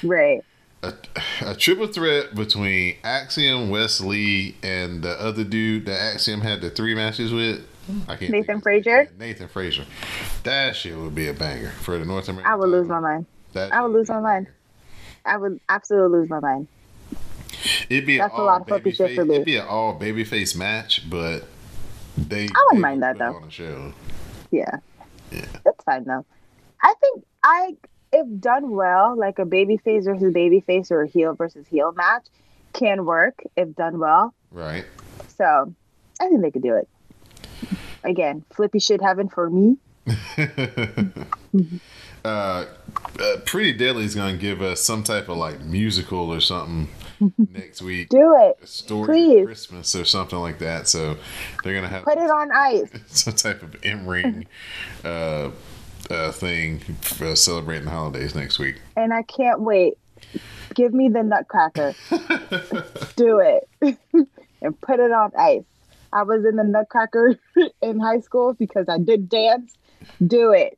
right. a, a triple threat between Axiom, Wes Lee, and the other dude that Axiom had the three matches with. I can't. Nathan Frazer? Nathan Frazer. That shit would be a banger for the North American. I would lose my mind. That I would lose my mind. I would absolutely lose my mind. It'd be That's a lot all of babyface. shit for me. It'd be an all babyface match, but they. I wouldn't they mind that, though. On the show. Yeah. Yeah. That's fine though. I think I if done well, like a baby face versus baby face or a heel versus heel match can work if done well. Right. So I think they could do it. Again, flippy shit heaven for me. [LAUGHS] uh, uh, Pretty Deadly's gonna give us some type of like musical or something [LAUGHS] next week. Do it. A story Please. of Christmas or something like that. So they're gonna have Put it on ice. [LAUGHS] some type of M ring. [LAUGHS] uh, uh, thing for celebrating the holidays next week. And I can't wait. Give me the nutcracker. do it. and put it on ice. I was in the nutcracker in high school because I did dance. Do it.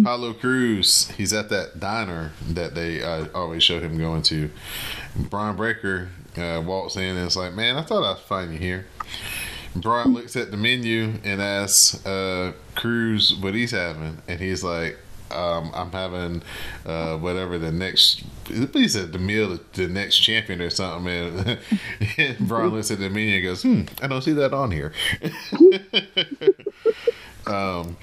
Apollo Crews, he's at that diner that they uh, always show him going to. Bron Breaker uh, walks in and it's like, man, I thought I'd find you here. Bron looks at the menu and asks uh, Crews what he's having, and he's like, um, I'm having uh, whatever the next. He said the meal, the next champion or something. And, [LAUGHS] and Bron looks at the menu and goes, "Hmm, I don't see that on here." [LAUGHS] um,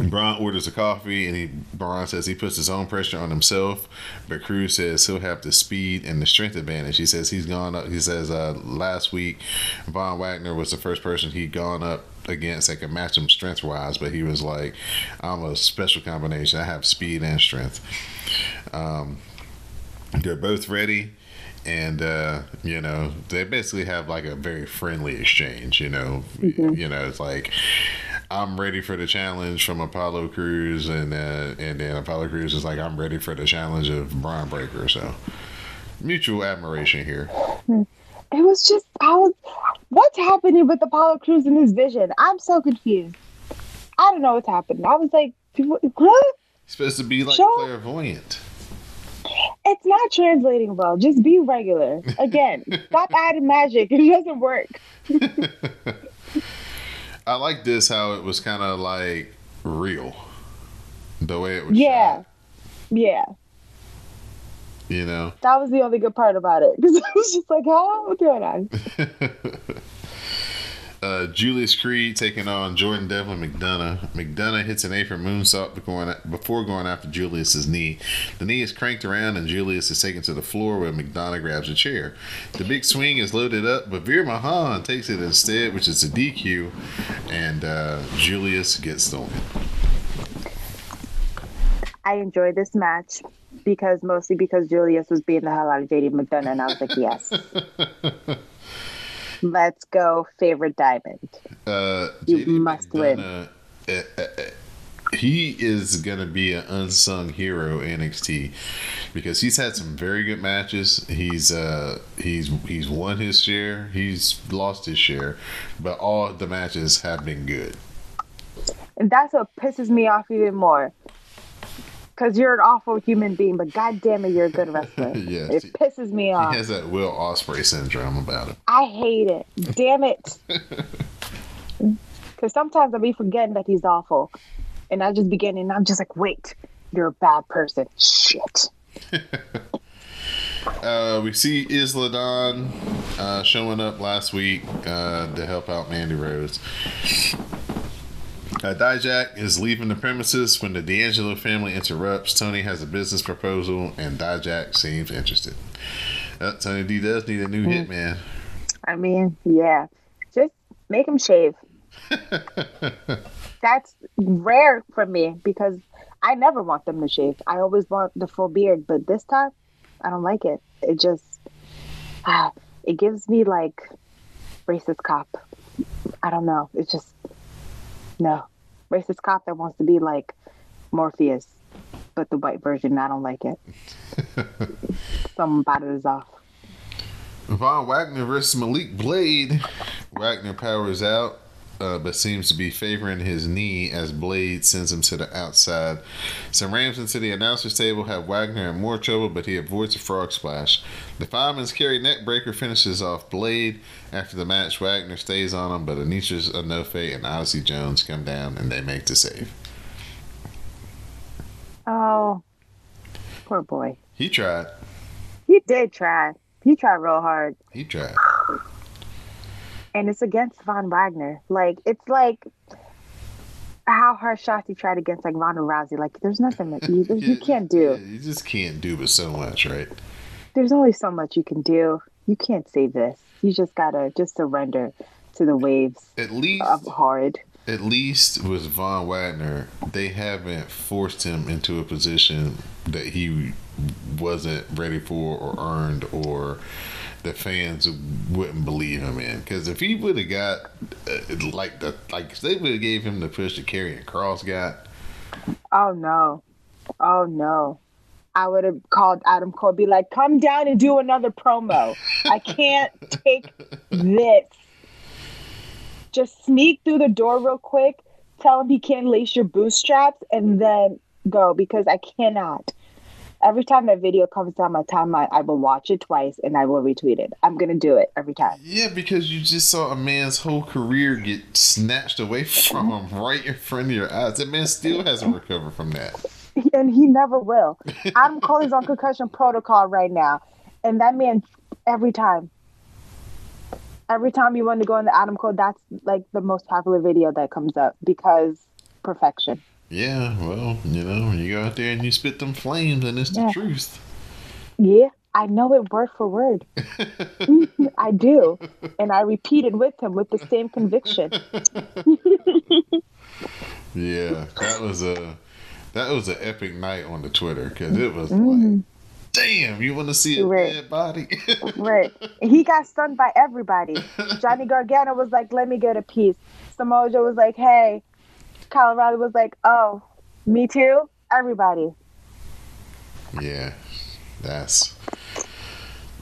Bron orders a coffee, and he Bron says he puts his own pressure on himself, but Crews says he'll have the speed and the strength advantage. He says he's gone up. He says uh, last week, Von Wagner was the first person he'd gone up against that could match him strength wise, but he was like, I'm a special combination. I have speed and strength. Um, they're both ready and uh, you know they basically have like a very friendly exchange you know mm-hmm. you know it's like I'm ready for the challenge from Apollo Crews, and uh, and then Apollo Crews is like, I'm ready for the challenge of Bron Breaker. So mutual admiration here. It was just I was, what's happening with Apollo Crews and his vision? I'm so confused. I don't know what's happening. I was like, what? Supposed to be like Show- clairvoyant. It's not translating well. Just be regular. Again, [LAUGHS] stop adding magic. It doesn't work. [LAUGHS] I like this how it was kind of like real, the way it was. Yeah, shot. yeah. You know, that was the only good part about it because [LAUGHS] I was just like, "How what's going on?" Uh, Julius Creed taking on Jordan Devlin McDonagh. McDonagh hits an apron moonsault before going after Julius's knee. The knee is cranked around and Julius is taken to the floor where McDonagh grabs a chair. The big swing is loaded up, but Veer Mahaan takes it instead, which is a DQ, and uh, Julius gets stolen. I enjoyed this match because mostly because Julius was being the hell out of JD McDonagh, and I was like, yes. [LAUGHS] Let's go, favorite diamond. Uh, you JD must McDonagh, win. Uh, uh, uh, he is gonna be an unsung hero NXT because he's had some very good matches. He's uh he's he's won his share. He's lost his share, but all the matches have been good. And that's what pisses me off even more because you're an awful human being, but god damn it, you're a good wrestler. [LAUGHS] yes, it pisses me off. He has that Will Ospreay syndrome about him. I hate it. Damn it. [LAUGHS] Because sometimes I'll be forgetting that he's awful, and I just begin and I'm just like, wait, you're a bad person. Shit. [LAUGHS] uh, we see Isla Dawn uh, showing up last week uh, to help out Mandy Rose. Uh, Dijak is leaving the premises when the D'Angelo family interrupts. Tony has a business proposal, and Dijak seems interested. Uh, Tony D does need a new mm. hitman. I mean, yeah, just make him shave. [LAUGHS] That's rare for me because I never want them to shave. I always want the full beard, but this time I don't like it. It just ah, it gives me like racist cop. I don't know. It's just no. Racist cop that wants to be like Morpheus, but the white version. I don't like it. [LAUGHS] Something about it is off. Von Wagner versus Malik Blade. Wagner powers out, uh, but seems to be favoring his knee as Blade sends him to the outside. Some rams into the announcer's table have Wagner in more trouble, but he avoids a frog splash. The fireman's carry neckbreaker finishes off Blade. After the match, Wagner stays on him, but Anisha Enofé and Odyssey Jones come down and they make the save. Oh, poor boy. He tried. He did try. He tried real hard. He tried. And it's against Von Wagner. Like it's like how hard Shotzi tried against like Ronda Rousey. Like there's nothing that you, [LAUGHS] you can't do. Yeah, you just can't do but so much, right? There's only so much you can do. You can't save this. You just gotta just surrender to the waves. At least of hard. At least with Von Wagner, they haven't forced him into a position that he wasn't ready for or earned or the fans wouldn't believe him in. Because if he would have got uh, like the like they would have gave him the push to Karrion Kross got. Oh no, oh no. I would have called Adam Cole, be like, "Come down and do another promo. I can't [LAUGHS] take this. Just sneak through the door real quick. Tell him he can't lace your bootstraps, and then go because I cannot." Every time that video comes down my timeline, I will watch it twice and I will retweet it. I'm gonna do it every time. Yeah, because you just saw a man's whole career get snatched away from him [LAUGHS] right in front of your eyes. That man still hasn't recovered from that. [LAUGHS] And he never will. Adam Cole is on concussion protocol right now. And that man every time. Every time you want to go on the Adam Cole, that's like the most popular video that comes up because perfection. Yeah, well, you know, you go out there and you spit them flames, and it's the truth. Yeah, I know it word for word. [LAUGHS] I do. And I repeat it with him with the same conviction. Yeah, that was a that was an epic night on the Twitter because it was Mm-hmm. like, damn, you want to see a Right. dead body? [LAUGHS] Right. He got stunned by everybody. [LAUGHS] Johnny Gargano was like, let me get a piece. Samoa Joe was like, hey. Colorado was like, oh, me too? Everybody. yeah, that's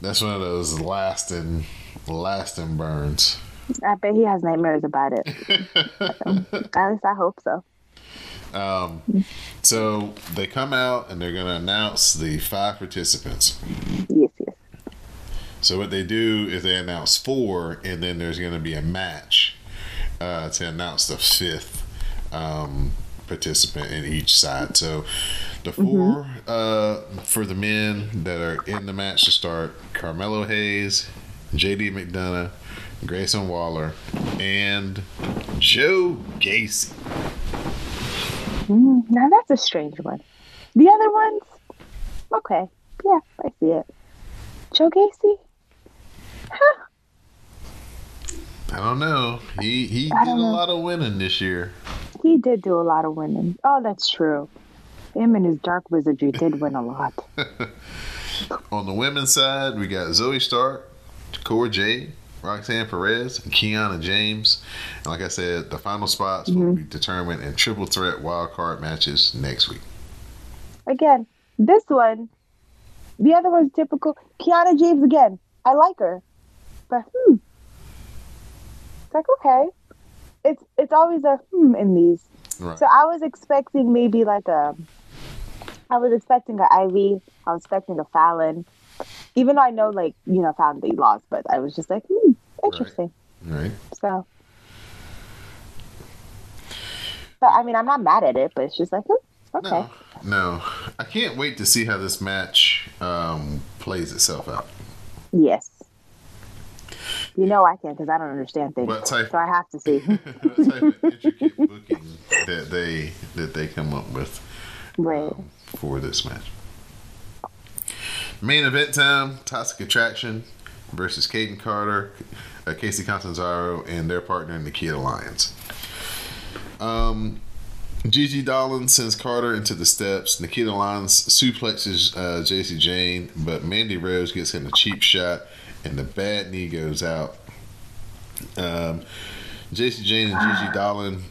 that's one of those lasting lasting burns. I bet he has nightmares about it. [LAUGHS] At least I hope so. Um, so they come out and they're going to announce the five participants. Yes, yes. So what they do is they announce four, and then there's going to be a match uh, to announce the fifth um, participant in each side. So the 4 uh, for the men that are in the match to start: Carmelo Hayes, J.D. McDonagh, Grayson Waller, and Joe Gacy. Mm, now that's a strange one. The other ones, okay. Yeah, I see it. Joe Gacy? Huh. I don't know. He he I did a know. lot of winning this year. He did do a lot of winning. Oh, that's true. Him and his dark wizardry did win a lot. [LAUGHS] On the women's side, we got Zoey Stark, Cora Jade, Roxanne Perez, and Kiana James. And like I said, the final spots will be determined in triple threat wild card matches next week. Again, this one, the other one's typical. Kiana James again. I like her, but hmm, it's like okay. It's it's always a hmm in these. Right. So I was expecting maybe like a. I was expecting a Ivy. I was expecting a Fallon. Even though I know, like you know, Fallon they lost, but I was just like, hmm, interesting. Right. So. But I mean, I'm not mad at it, but it's just like, hmm, okay. No, no. I can't wait to see how this match um, plays itself out. Yes. You know I can't because I don't understand things, What type- so I have to [LAUGHS] see. what type of intricate booking that they that they come up with right. for this match. Main event time: Toxic Attraction versus Kayden Carter, uh, Kacy Catanzaro, and their partner Nikita Lyons. Um, Gigi Dolan sends Carter into the steps. Nikita Lyons suplexes uh, Jacy Jayne, but Mandy Rose gets him a cheap shot, and the bad knee goes out. Um, Jacy Jayne and Gigi Dolan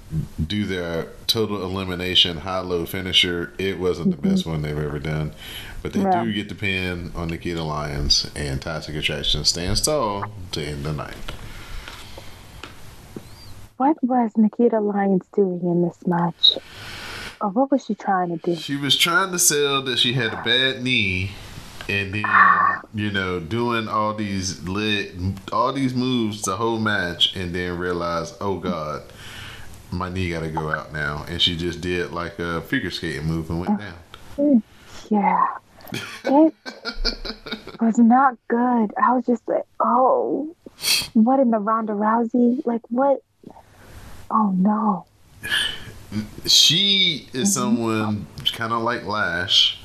do their total elimination high low finisher. It wasn't the best one they've ever done, but they Yeah. do get the pin on Nikita Lyons, and Toxic Attraction stands tall to end the night. What was Nikita Lyons doing in this match? Or what was she trying to do? She was trying to sell that she had a bad knee, and then you know doing all these lit, all these moves the whole match, and then realize, oh god, my knee got to go out now, and she just did like a figure skating move and went down. Yeah. It [LAUGHS] was not good. I was just like, oh, what in the Ronda Rousey? Like, what? Oh, no. She is someone kind of like Lash.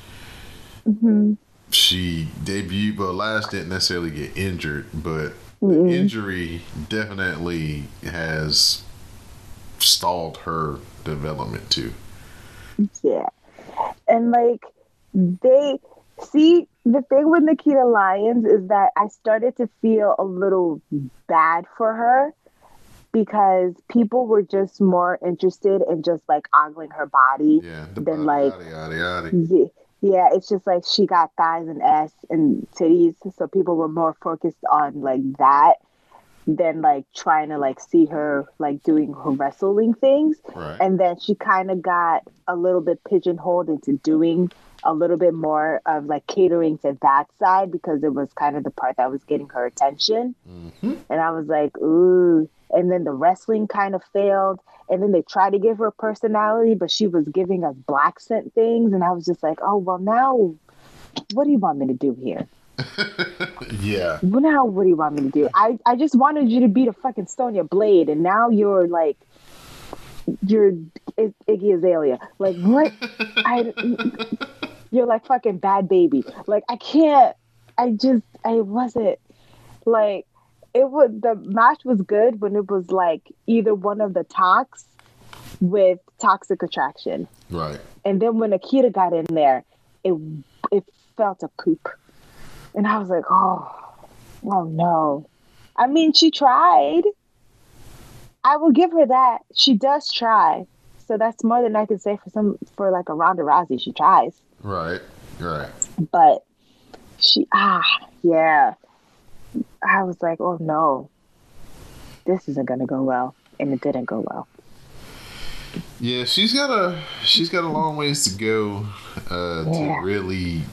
hmm She debuted, but Lash didn't necessarily get injured, but the injury definitely has stalled her development too. Yeah. And like they see the thing with Nikita Lyons is that I started to feel a little bad for her because people were just more interested in just like ogling her body Yeah, than body, like yada, yada, yada. yeah, yeah, it's just like she got thighs and ass and titties, so people were more focused on like that than like trying to like see her like doing her wrestling things. Right. And then she kind of got a little bit pigeonholed into doing a little bit more of like catering to that side because it was kind of the part that was getting her attention. Mm-hmm. And I was like, ooh. And then the wrestling kind of failed. And then they tried to give her a personality, but she was giving us black scent things. And I was just like, oh, well, now what do you want me to do here? [LAUGHS] yeah. Well, now what do you want me to do? I, I just wanted you to be the fucking Sonya Blade. And now you're like you're I- Iggy Azalea. Like what? [LAUGHS] I you're like fucking bad baby. Like I can't. I just I wasn't like it was the match was good when it was like either one of the talks with toxic attraction, Right. and then when Akita got in there, it it felt a poop, and I was like, oh, oh no. I mean, she tried. I will give her that. She does try. So that's more than I can say for some for like a Ronda Rousey. She tries, Right. Right. but she ah yeah. I was like, oh no, this isn't gonna go well, and it didn't go well. Yeah, she's got a she's got a long ways to go uh, Yeah. to really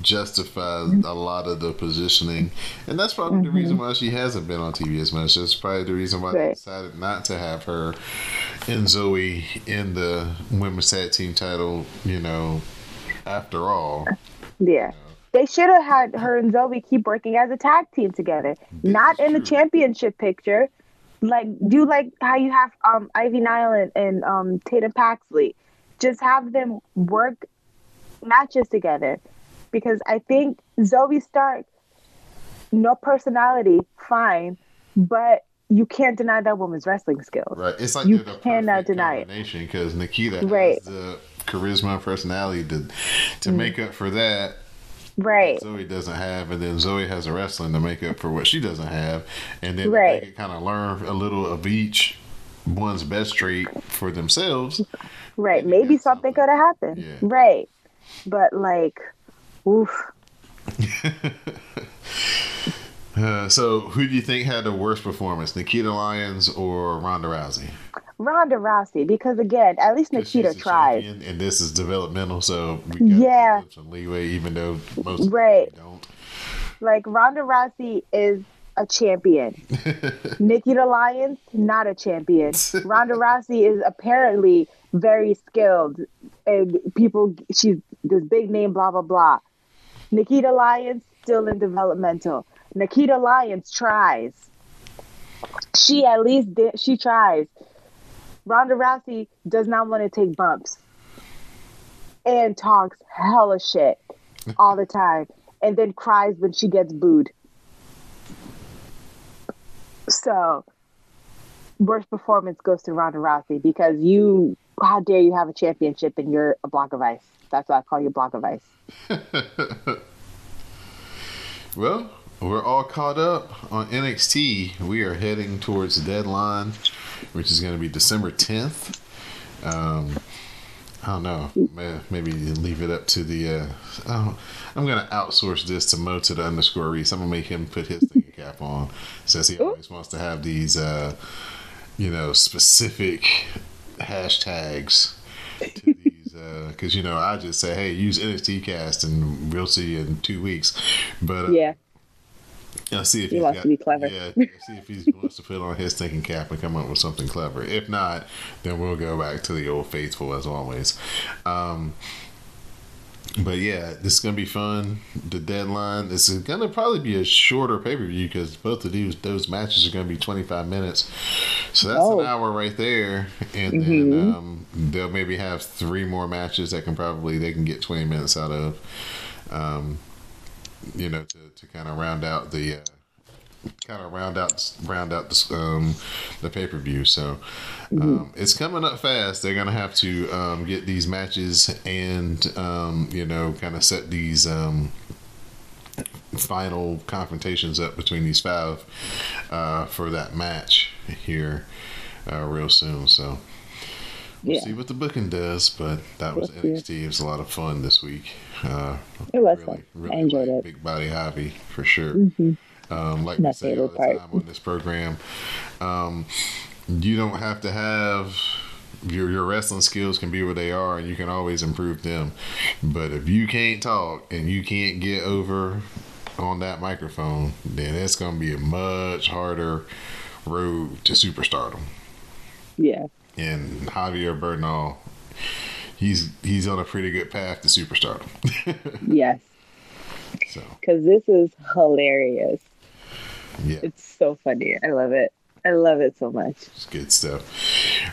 justify a lot of the positioning, and that's probably the reason why she hasn't been on TV as much. That's probably the reason why they decided not to have her and Zoey in the women's tag team title. You know, after all, Yeah. They should have had her and Zoey keep working as a tag team together, not in the championship picture. Like do like how you have um Ivy Nile and, and um Tatum Paxley. Just have them work matches together. Because I think Zoey Stark, no personality, fine, but you can't deny that woman's wrestling skills. right? It's like You the cannot deny it. because Nikita Right. has the charisma and personality to to make up for that. Right. Zoey doesn't have, and then Zoey has a wrestling to make up for what she doesn't have, and then Right. they can kind of learn a little of each one's best trait for themselves. Right. Maybe something something. could have happened. Yeah. Right. But like, oof. [LAUGHS] Uh, so, who do you think had the worst performance, Nikita Lyons or Ronda Rousey? Ronda Rousey, because again, at least Nikita tries. champion, and this is developmental, so we Yeah. some leeway, even though most Right. don't. Like Ronda Rousey is a champion. [LAUGHS] Nikita Lyons, not a champion. Ronda [LAUGHS] Rousey is apparently very skilled, and people she's this big name, blah blah blah. Nikita Lyons still in developmental. Nikita Lyons tries. She at least did, she tries. Ronda Rousey does not want to take bumps and talks hella shit all the time and then cries when she gets booed. So, worst performance goes to Ronda Rousey because you, how dare you have a championship and you're a block of ice? That's why I call you a block of ice. [LAUGHS] Well, we're all caught up on NXT. We are heading towards the deadline, which is going to be December 10th. Um, I don't know. Maybe leave it up to the. Uh, oh, I'm going to outsource this to Mo to the underscore Reese. I'm going to make him put his thinking cap on since he always wants to have these, uh, you know, specific hashtags to [LAUGHS] these. Because, you know, I just say, hey, use NXT cast and we'll see you in two weeks. But uh, Yeah. I'll see if He wants got- to be clever. Yeah, see if he wants to put on his thinking cap and come up with something clever. If not, then we'll go back to the old faithful as always. Um, but yeah, this is gonna be fun. The deadline. This is gonna probably be a shorter pay per view because both of these those matches are gonna be twenty five minutes. So that's Oh. an hour right there, and then um, they'll maybe have three more matches that can probably they can get twenty minutes out of. Um, you know, to, to kind of round out the uh, kind of round out round out the um, the pay per view. So um, it's coming up fast. They're gonna have to um, get these matches and um, you know kind of set these. Um, final confrontations up between these five uh, for that match here uh, real soon so Yeah. see what the booking does but that was. NXT it was a lot of fun this week uh, It was really, fun. really I enjoyed it. Big body Javi for sure. Um, like My we say all the part. time on this program, um, you don't have to have your your wrestling skills can be where they are, and you can always improve them. But if you can't talk and you can't get over on that microphone, then it's going to be a much harder road to superstardom. Yeah. And Javier Bernal, he's he's on a pretty good path to superstardom. [LAUGHS] Yes. so Because this is hilarious. yeah. It's so funny. I love it. I love it so much. It's good stuff.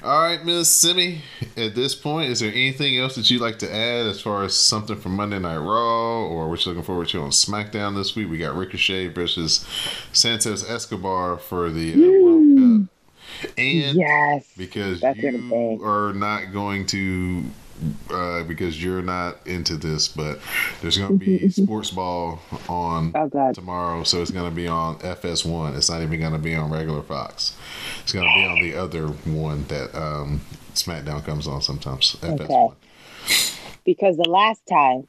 All right, Miss Simi. At this point, is there anything else that you'd like to add as far as something from Monday Night Raw or what you're looking forward to on SmackDown this week? We got Ricochet versus Santos Escobar for the uh, and Yes. because That's you are not going to. Uh, because you're not into this, but there's going to be [LAUGHS] sports ball on Oh tomorrow, so it's going to be on FS1. It's not even going to be on regular Fox. It's going to be on the other one that um, SmackDown comes on sometimes. FS1. Because the last time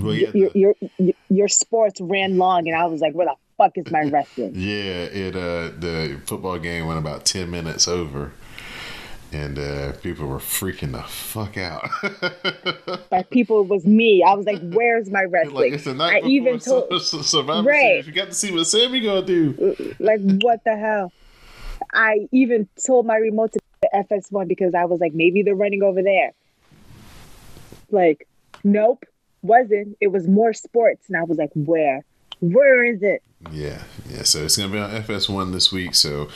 Well, yeah, your, the- your your your sports ran long, and I was like, "Where the fuck is my wrestling?" [LAUGHS] yeah, it uh, the football game went about ten minutes over, and uh, people were freaking the fuck out. [LAUGHS] By people, it was me. I was like, "Where's my wrestling?" like I even [LAUGHS] told, Sur- Survivor Right. Series. You got to see what Sami gonna do. like, what the hell? I even told my remote to the FS1 because I was like, maybe they're running over there. Like, nope, wasn't. It was more sports, and I was like, where? Where is it? Yeah, yeah. So it's gonna be on FS1 this week. So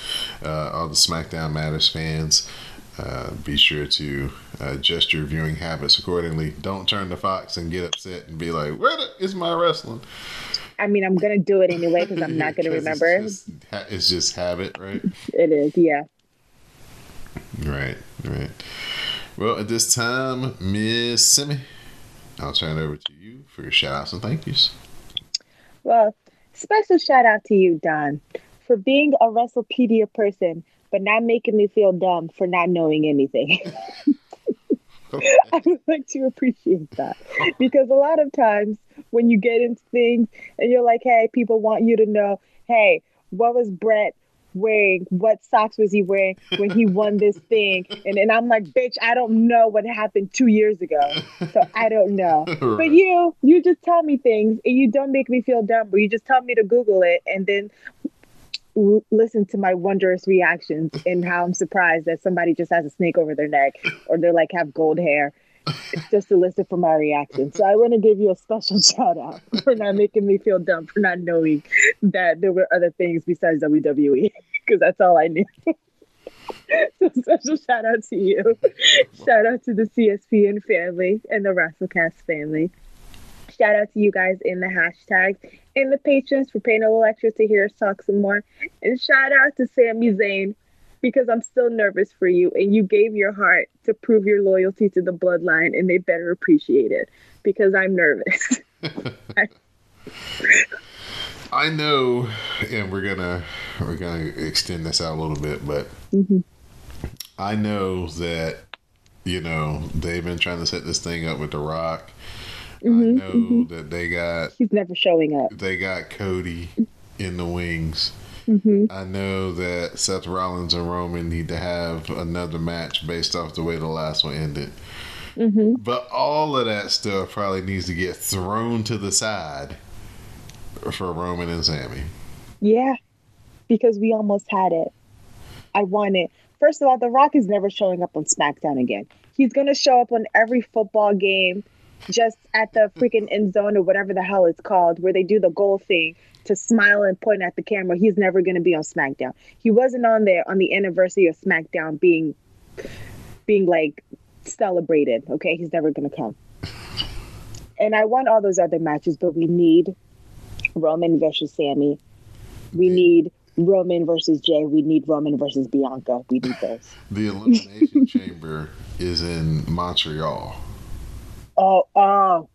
uh, all the SmackDown Matters fans, uh, be sure to uh, adjust your viewing habits accordingly. Don't turn to Fox and get upset and be like, "Where the, is my wrestling?" I mean, I'm gonna do it anyway because I'm not [LAUGHS] gonna remember. It's just, it's just habit, right? It is, yeah. right, right. Well, at this time, Miss Simi, I'll turn it over to you for your shout outs and thank yous. Well, special shout out to you, Don, for being a WrestlePedia person, but not making me feel dumb for not knowing anything. [LAUGHS] I would like to appreciate that. Because a lot of times when you get into things and you're like, hey, people want you to know, hey, what was Brett wearing? What socks was he wearing when he won this thing? And then I'm like, bitch, I don't know what happened two years ago. So I don't know. [LAUGHS] But you, you just tell me things and you don't make me feel dumb, but you just tell me to Google it and then listen to my wondrous reactions and how I'm surprised that somebody just has a snake over their neck or they're like have gold hair just to listen for my reaction. So I want to give you a special [LAUGHS] shout out for not making me feel dumb for not knowing that there were other things besides WWE because [LAUGHS] that's all I knew. [LAUGHS] so special shout out to you. Shout out to the CSPN family and the WrestleCast family. Shout out to you guys in the hashtag and the patrons for paying a little extra to hear us talk some more. And shout out to Sami Zayn because I'm still nervous for you and you gave your heart to prove your loyalty to the bloodline and they better appreciate it because I'm nervous. [LAUGHS] [LAUGHS] I know, and we're gonna we're gonna extend this out a little bit, but Mhm. I know that you know they've been trying to set this thing up with The Rock. I Mhm, know that they got He's never showing up. they got Cody in the wings. Hmm I know that Seth Rollins and Roman need to have another match based off the way the last one ended. hmm But all of that stuff probably needs to get thrown to the side for Roman and Sami. Yeah, because we almost had it. I want it. First of all, The Rock is never showing up on SmackDown again. He's going to show up on every football game just at the freaking end zone or whatever the hell it's called, where they do the goal thing to smile and point at the camera. He's never going to be on SmackDown. He wasn't on there on the anniversary of SmackDown being being like celebrated. Okay, he's never going to come. And I want all those other matches, but we need Roman versus Sami. We need Roman versus Jey. We need Roman versus Bianca. We need those. The Elimination Chamber is in Montreal. Oh, oh.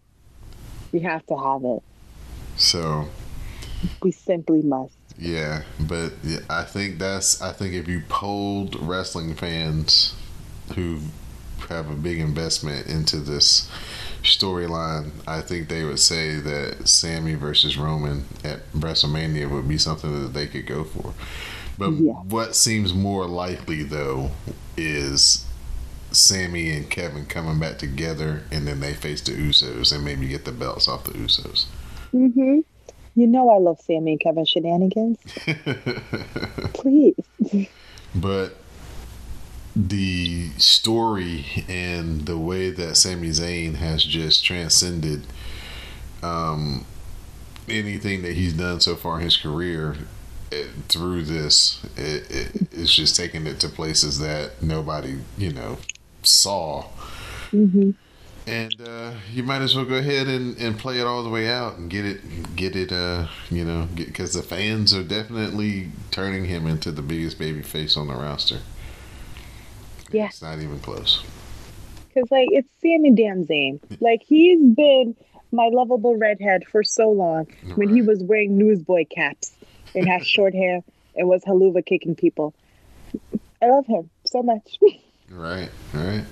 We have to have it. So, We simply must. yeah, but I think that's I think if you polled wrestling fans who have a big investment into this storyline, I think they would say that Sami versus Roman at WrestleMania would be something that they could go for. But Yeah. what seems more likely though is Sami and Kevin coming back together and then they face the Usos and maybe get the belts off the Usos. Mm-hmm. You know I love Sami and Kevin shenanigans. [LAUGHS] Please. but the story and the way that Sami Zayn has just transcended um, anything that he's done so far in his career it, through this, it, it, it's just taking it to places that nobody, you know, saw. Mm-hmm. And uh, you might as well go ahead and, and play it all the way out and get it, get it, uh, you know, because the fans are definitely turning him into the biggest baby face on the roster. Yeah. It's not even close. Because, like, it's Sami Damn Zayn. [LAUGHS] Like, he's been my lovable redhead for so long when he was wearing newsboy caps and had [LAUGHS] short hair and was Helluva kicking people. I love him so much. [LAUGHS] Right, right.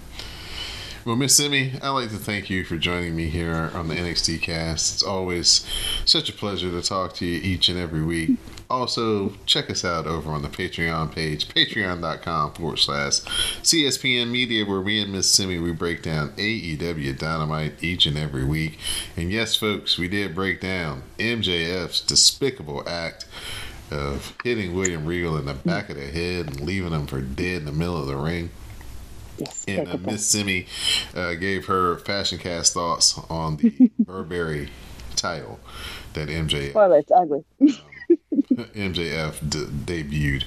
Well, Miss Simi, I'd like to thank you for joining me here on the NXT cast. It's always such a pleasure to talk to you each and every week. Also, check us out over on the Patreon page, patreon.com forward slash CSPN Media, where me and Miss Simi, we break down AEW Dynamite each and every week. And yes, folks, we did break down MJF's despicable act of hitting William Regal in the back of the head and leaving him for dead in the middle of the ring. Yes, And uh. Miss Simi uh, gave her fashion cast thoughts on the [LAUGHS] Burberry title that MJ Spoiler, it's ugly. [LAUGHS] MJF d- debuted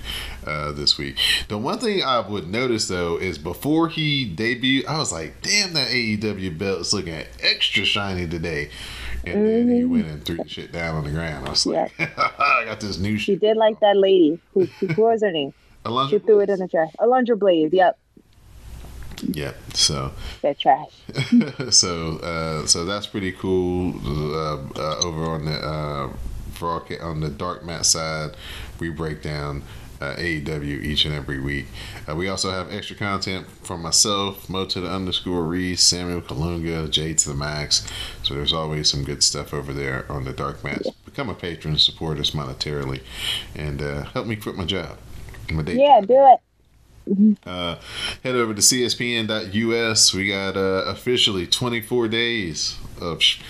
uh, this week. The one thing I would notice though is before he debuted, I was like, "Damn, that AEW belt is looking extra shiny today." And then he went and threw the shit down on the ground. I was like, [LAUGHS] "I got this new She shit." did like that lady. Who, who was her name? Alonzo She threw it in the trash. Alundra Blayze. Yep, Yeah. So. that trash. [LAUGHS] so uh, so that's pretty cool. Uh, uh, over on the uh, broadca- on the dark mat side, we break down uh, AEW each and every week. Uh, we also have extra content from myself, Mo to the underscore Reese, Samuel Kalunga, Jay to the Max. So there's always some good stuff over there on the dark mat. Become a patron, support us monetarily, and uh, help me quit my job. My day Yeah, job. do it. Uh, head over to cspn.us. We got uh, officially 24 days of sh-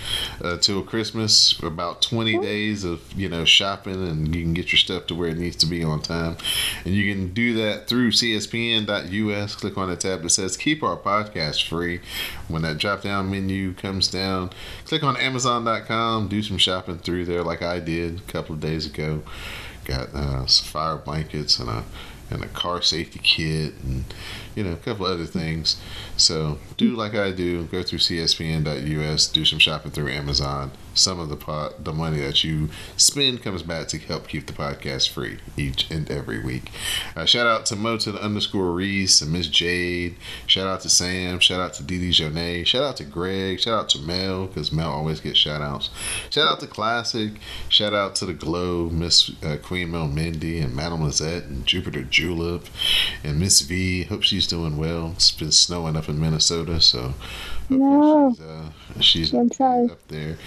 uh, till Christmas. About 20 days of you know shopping, and you can get your stuff to where it needs to be on time. And you can do that through cspn.us. Click on the tab that says "Keep Our Podcast Free." When that drop down menu comes down, click on Amazon.com. Do some shopping through there, like I did a couple of days ago. Got uh, some fire blankets and a and a car safety kit and you know a couple other things. So do like I do, go through CSPN.us, do some shopping through Amazon. Some of the pot, the money that you spend comes back to help keep the podcast free each and every week. Uh, shout out to Mo to the underscore Reese and Miss Jade. Shout out to Sam. Shout out to Didi Jonay. Shout out to Greg. Shout out to Mel because Mel always gets shout outs. Shout out to Classic. Shout out to the Glow, Miss uh, Queen Mel Mindy and Madame Lizette and Jupiter Julep and Miss V. Hope she's doing well. It's been snowing up in Minnesota, so No. she's, uh, she's up there.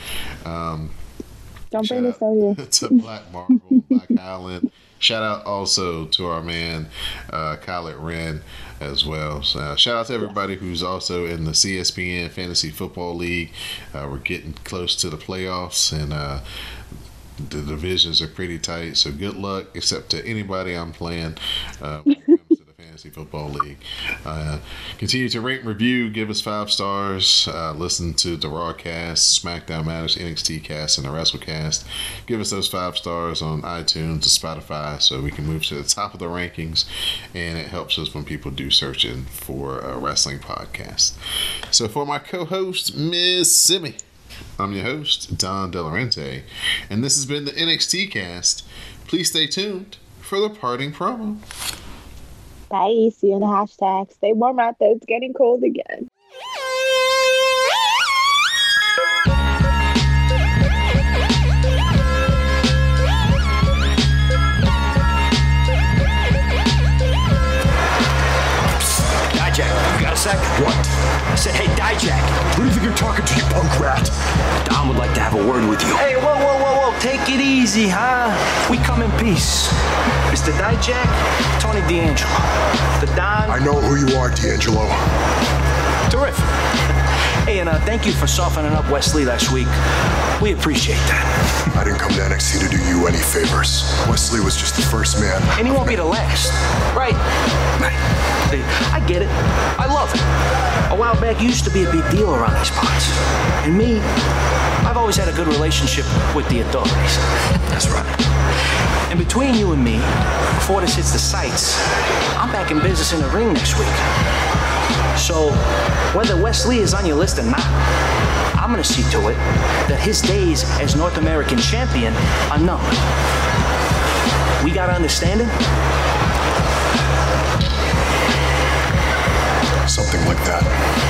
Um, Don't bring this out [LAUGHS] to Black Marvel, Black [LAUGHS] Island. Shout out also to our man uh, Khaled Wren as well. So, uh, shout out to everybody who's also in the CSPN Fantasy Football League. Uh, we're getting close to the playoffs and uh, the divisions are pretty tight. So good luck, except to anybody I'm playing. [LAUGHS] Fantasy Football League. Uh, continue to rate and review, give us five stars, uh, listen to the Raw Cast, SmackDown Matters, NXT Cast, and the WrestleCast. Give us those five stars on iTunes and Spotify so we can move to the top of the rankings, and it helps us when people do searching for a wrestling podcast. So for my co-host, Miss Simi. I'm your host, Don Delarente, and this has been the NXT cast. Please stay tuned for the parting promo. Bye. See you in the hashtag. Stay warm out there. It's getting cold again. Dijak, you got a sec? What? I said, hey, Dijak. Who do you think you're talking to, you punk rat? Don would like to have a word with you. Hey, whoa, whoa, whoa, whoa. Take it easy, huh? We come in peace. Mr. Dijak, Tony D'Angelo. The Don. I know who you are, D'Angelo. Terrific. Hey, and uh, thank you for softening up Wesley last week. We appreciate that. I didn't come to NXT to do you any favors. Wesley was just the first man. And he won't be the last. Right. Right. I get it. I love it. A while back, you used to be a big deal around these parts. And me, I've always had a good relationship with the authorities. That's right. And between you and me, before this hits the sights, I'm back in business in the ring next week. So, whether Wesley is on your list or not, I'm going to see to it that his days as North American champion are numbered. We got understanding? Something like that.